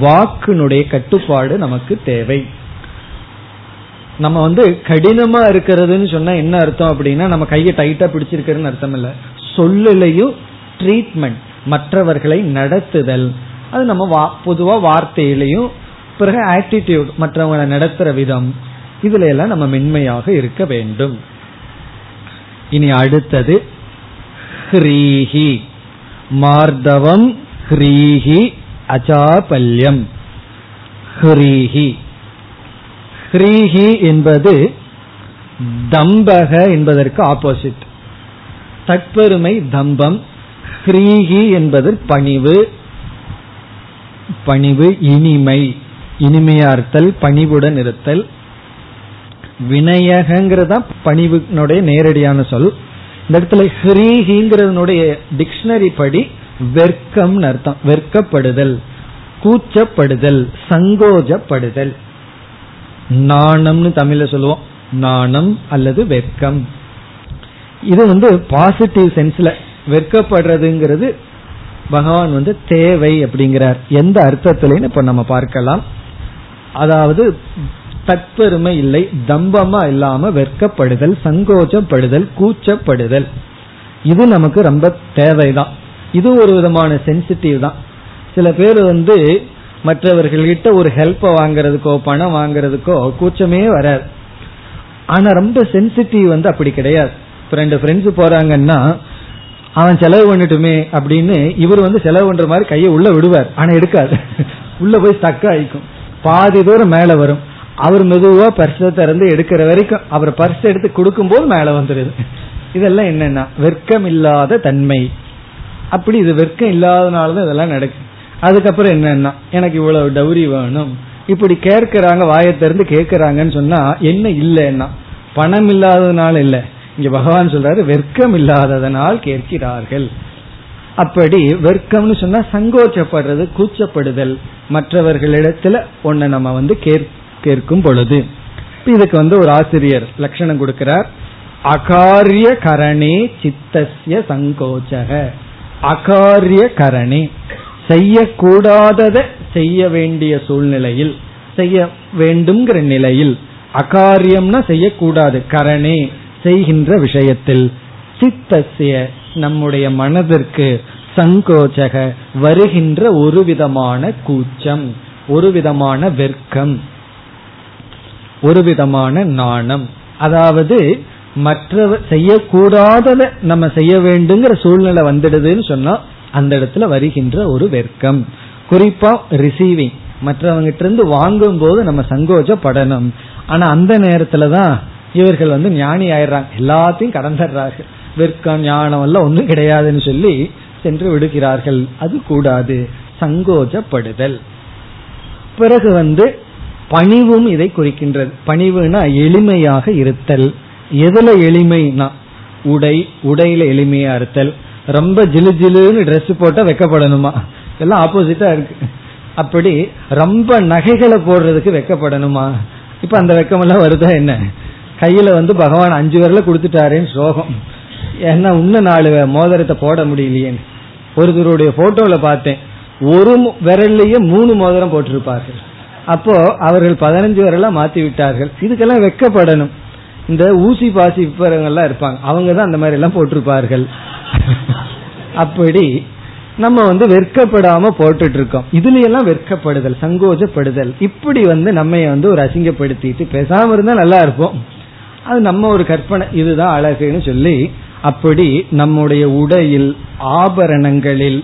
வாக்குனுடைய கட்டுப்பாடு நமக்கு தேவை. நம்ம வந்து கடினமா இருக்கிறதுன்னு சொன்னா என்ன அர்த்தம் அப்படின்னா நம்ம கையை டைட்டா பிடிச்சிருக்கிறதுன்னு அர்த்தம் இல்ல. சொல்லிலையும் ட்ரீட்மெண்ட் மற்றவர்களை நடத்துதல். அது நம்ம பொதுவா வார்த்தையிலையும் பிறகு ஆட்டிடியூட் மற்றவங்களை நடத்துற விதம். இதுல எல்லாம் நம்ம மென்மையாக இருக்க வேண்டும். இனி அடுத்தது ஹ்ரீஹி. மார்தவம் ஹ்ரீஹி அச்சாபல்யம். ஹ்ரீஹி. ஹ்ரீஹி என்பது தம்பக என்பதற்கு ஆப்போசிட் தற்பெருமை தம்பம். ஹ்ரீஹி என்பது பணிவு. பணிவு இனிமை. இனிமையா இருத்தல் பணிவுடன் இருத்தல். வினயகங்கிறதா பணிவுனுடைய நேரடியான சொல். இந்த இடத்துல ஹ்ரீஹிங்கிறதுனுடைய டிக்ஷனரி படி வெர்க்கம் அர்த்தம். வெர்க்கப்படுதல் கூச்சப்படுதல் சங்கோஜப்படுதல். நாணம்னு தமிழ்ல சொல்லுவோம். நாணம் அல்லது வெர்க்கம். இது வந்து பாசிட்டிவ் சென்ஸ்ல வெட்கப்படுறதுங்கிறது பகவான் வந்து தேவை அப்படிங்கிறார். எந்த அர்த்தத்திலேன்னு இப்ப நம்ம பார்க்கலாம். அதாவது தற்பெருமை இல்லை தம்பமா இல்லாம வெட்கப்படுதல் சங்கோச்சப்படுதல் கூச்சப்படுதல். இது நமக்கு ரொம்ப தேவைதான். இது ஒரு விதமான சென்சிட்டிவ் தான். சில பேர் வந்து மற்றவர்கள்கிட்ட ஒரு ஹெல்ப்பை வாங்குறதுக்கோ பணம் வாங்குறதுக்கோ கூச்சமே வராது. ஆனா ரொம்ப சென்சிட்டிவ் வந்து அப்படி கிடையாது. ரெண்டு ஃப்ரெண்ட்ஸ் போறாங்கன்னா அவன் செலவு பண்ணட்டுமே அப்படின்னு இவர் வந்து செலவு பண்ற மாதிரி கையை உள்ள விடுவார். ஆனா எடுக்காது. (laughs) உள்ள போய் ஸ்டக் ஆயிக்கும். பாதி தூரம் மேல வரும். அவர் மெதுவா பர்ஸை திறந்து எடுக்கிற வரைக்கும் அவர் பர்ஸ் எடுத்து கொடுக்கும் போது மேல வந்துருது. இதெல்லாம் என்னன்னா வெர்க்கம் இல்லாத தன்மை. அப்படி இது வெர்க்கம் இல்லாதனாலதான் இதெல்லாம் நடக்கும் அதுக்கப்புறம் என்னன்னா எனக்கு இவ்வளவு டௌரி வேணும். இப்படி கேட்கிறாங்க வாயை திறந்து கேட்கிறாங்கன்னு சொன்னா என்ன இல்லைன்னா பணம் இல்லாததுனால இல்ல. இங்க பகவான் சொல்றாரு வெர்க்கம் இல்லாததனால் கேட்கிறார்கள். அப்படி வெர்க்கம்னு சொன்னா சங்கோச்சப்படுறது கூச்சப்படுதல். மற்றவர்களிடத்துல ஒன்ன நம்ம வந்து கேட்கும் பொழுது இதுக்கு வந்து ஒரு ஆசிரியர் லட்சணம் கொடுக்கிறார். அகாரிய கரணே சித்தசிய சங்கோச்சக. அகாரிய கரணே செய்யக்கூடாததை செய்ய வேண்டிய சூழ்நிலையில் செய்ய வேண்டும்ங்கிற நிலையில் அகாரியம்னா செய்யக்கூடாது. கரணே செய்கின்ற விஷயத்தில் சித்தசிய நம்முடைய மனதிற்கு சங்கோச்சக வருகின்ற ஒரு விதமான கூச்சம் ஒரு விதமான வெர்க்கம் ஒரு விதமான நாணம். அதாவது மற்றவர் செய்யக்கூடாதத நம்ம செய்ய வேண்டுங்கிற சூழ்நிலை வந்துடுதுன்னு சொன்னா அந்த இடத்துல வருகின்ற ஒரு வெர்க்கம் குறிப்பா ரிசீவிங் மற்றவங்கிட்ட இருந்து வாங்கும் போது நம்ம சங்கோஜப்படணும். ஆனா அந்த நேரத்துல தான் இவர்கள் வந்து ஞானி ஆயிடுறாங்க. எல்லாத்தையும் கடந்துடுறார்கள் வெர்க்கம் ஞானம் எல்லாம் ஒன்றும் கிடையாதுன்னு சொல்லி சென்று விடுகிறார்கள். அது கூடாது. சங்கோஜப்படுதல். பிறகு வந்து பணிவும் இதை குறிக்கின்றது. பணிவுனா எளிமையாக இருத்தல். எதுல எளிமைனா? உடை உடையில எளிமையா இருத்தல். ரொம்ப ஜிலு ஜிலுன்னு ட்ரெஸ் போட்டா வெக்கப்படணுமா? எல்லாம் ஆப்போசிட்டா இருக்கு. அப்படி ரொம்ப நகைகளை போடுறதுக்கு வெக்கப்படணுமா? இப்ப அந்த வெக்கமெல்லாம் வருதா என்ன? கையில வந்து பகவான் அஞ்சு விரல கொடுத்துட்டாருன்னு சோகம். ஏன்னா இன்னும் நாலு மோதிரத்தை போட முடியலையேன்னு. ஒருத்தருடைய போட்டோல பார்த்தேன். ஒரு விரல்லையே மூணு மோதிரம் போட்டிருப்பார்கள். அப்போ அவர்கள் பதினஞ்சு பேரெல்லாம் மாத்தி விட்டார்கள். இதுக்கெல்லாம் வெக்கப்படணும். இந்த ஊசி பாசி எல்லாம் இருப்பாங்க. அவங்க தான் அந்த மாதிரி எல்லாம் போட்டிருப்பார்கள். அப்படி நம்ம வந்து வெட்கப்படாம போட்டுட்டு இருக்கோம் இதுல எல்லாம் வெட்கப்படுதல் சங்கோஜப்படுதல். இப்படி வந்து நம்ம வந்து ஒரு அசிங்கப்படுத்திட்டு பேசாம இருந்தா நல்லா இருப்போம். அது நம்ம ஒரு கற்பனை. இதுதான் அழகுன்னு சொல்லி அப்படி நம்முடைய உடையில் ஆபரணங்களில்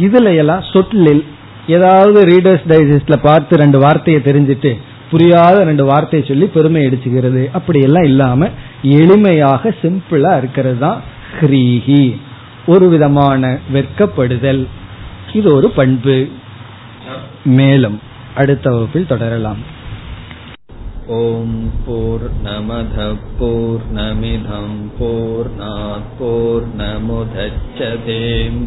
இதுல எல்லாம் சொட்டில் ஏதாவது ரீடர்ஸ் டைஜஸ்ட்ல பார்த்து ரெண்டு வார்த்தையை தெரிஞ்சுட்டு புரியாத ரெண்டு வார்த்தையை சொல்லி பெருமை அடிச்சுக்கிறது. அப்படியெல்லாம் இல்லாம எளிமையாக சிம்பிளா இருக்கிறது தான் ஹ்ரீஹி. ஒரு விதமான வெட்கப்படுதல். இது ஒரு பண்பு. மேலும் அடுத்த வகுப்பில் தொடரலாம். ஓம் போர் நமத போர் நமிதம் போர் போர் நமுதச்சதேம்.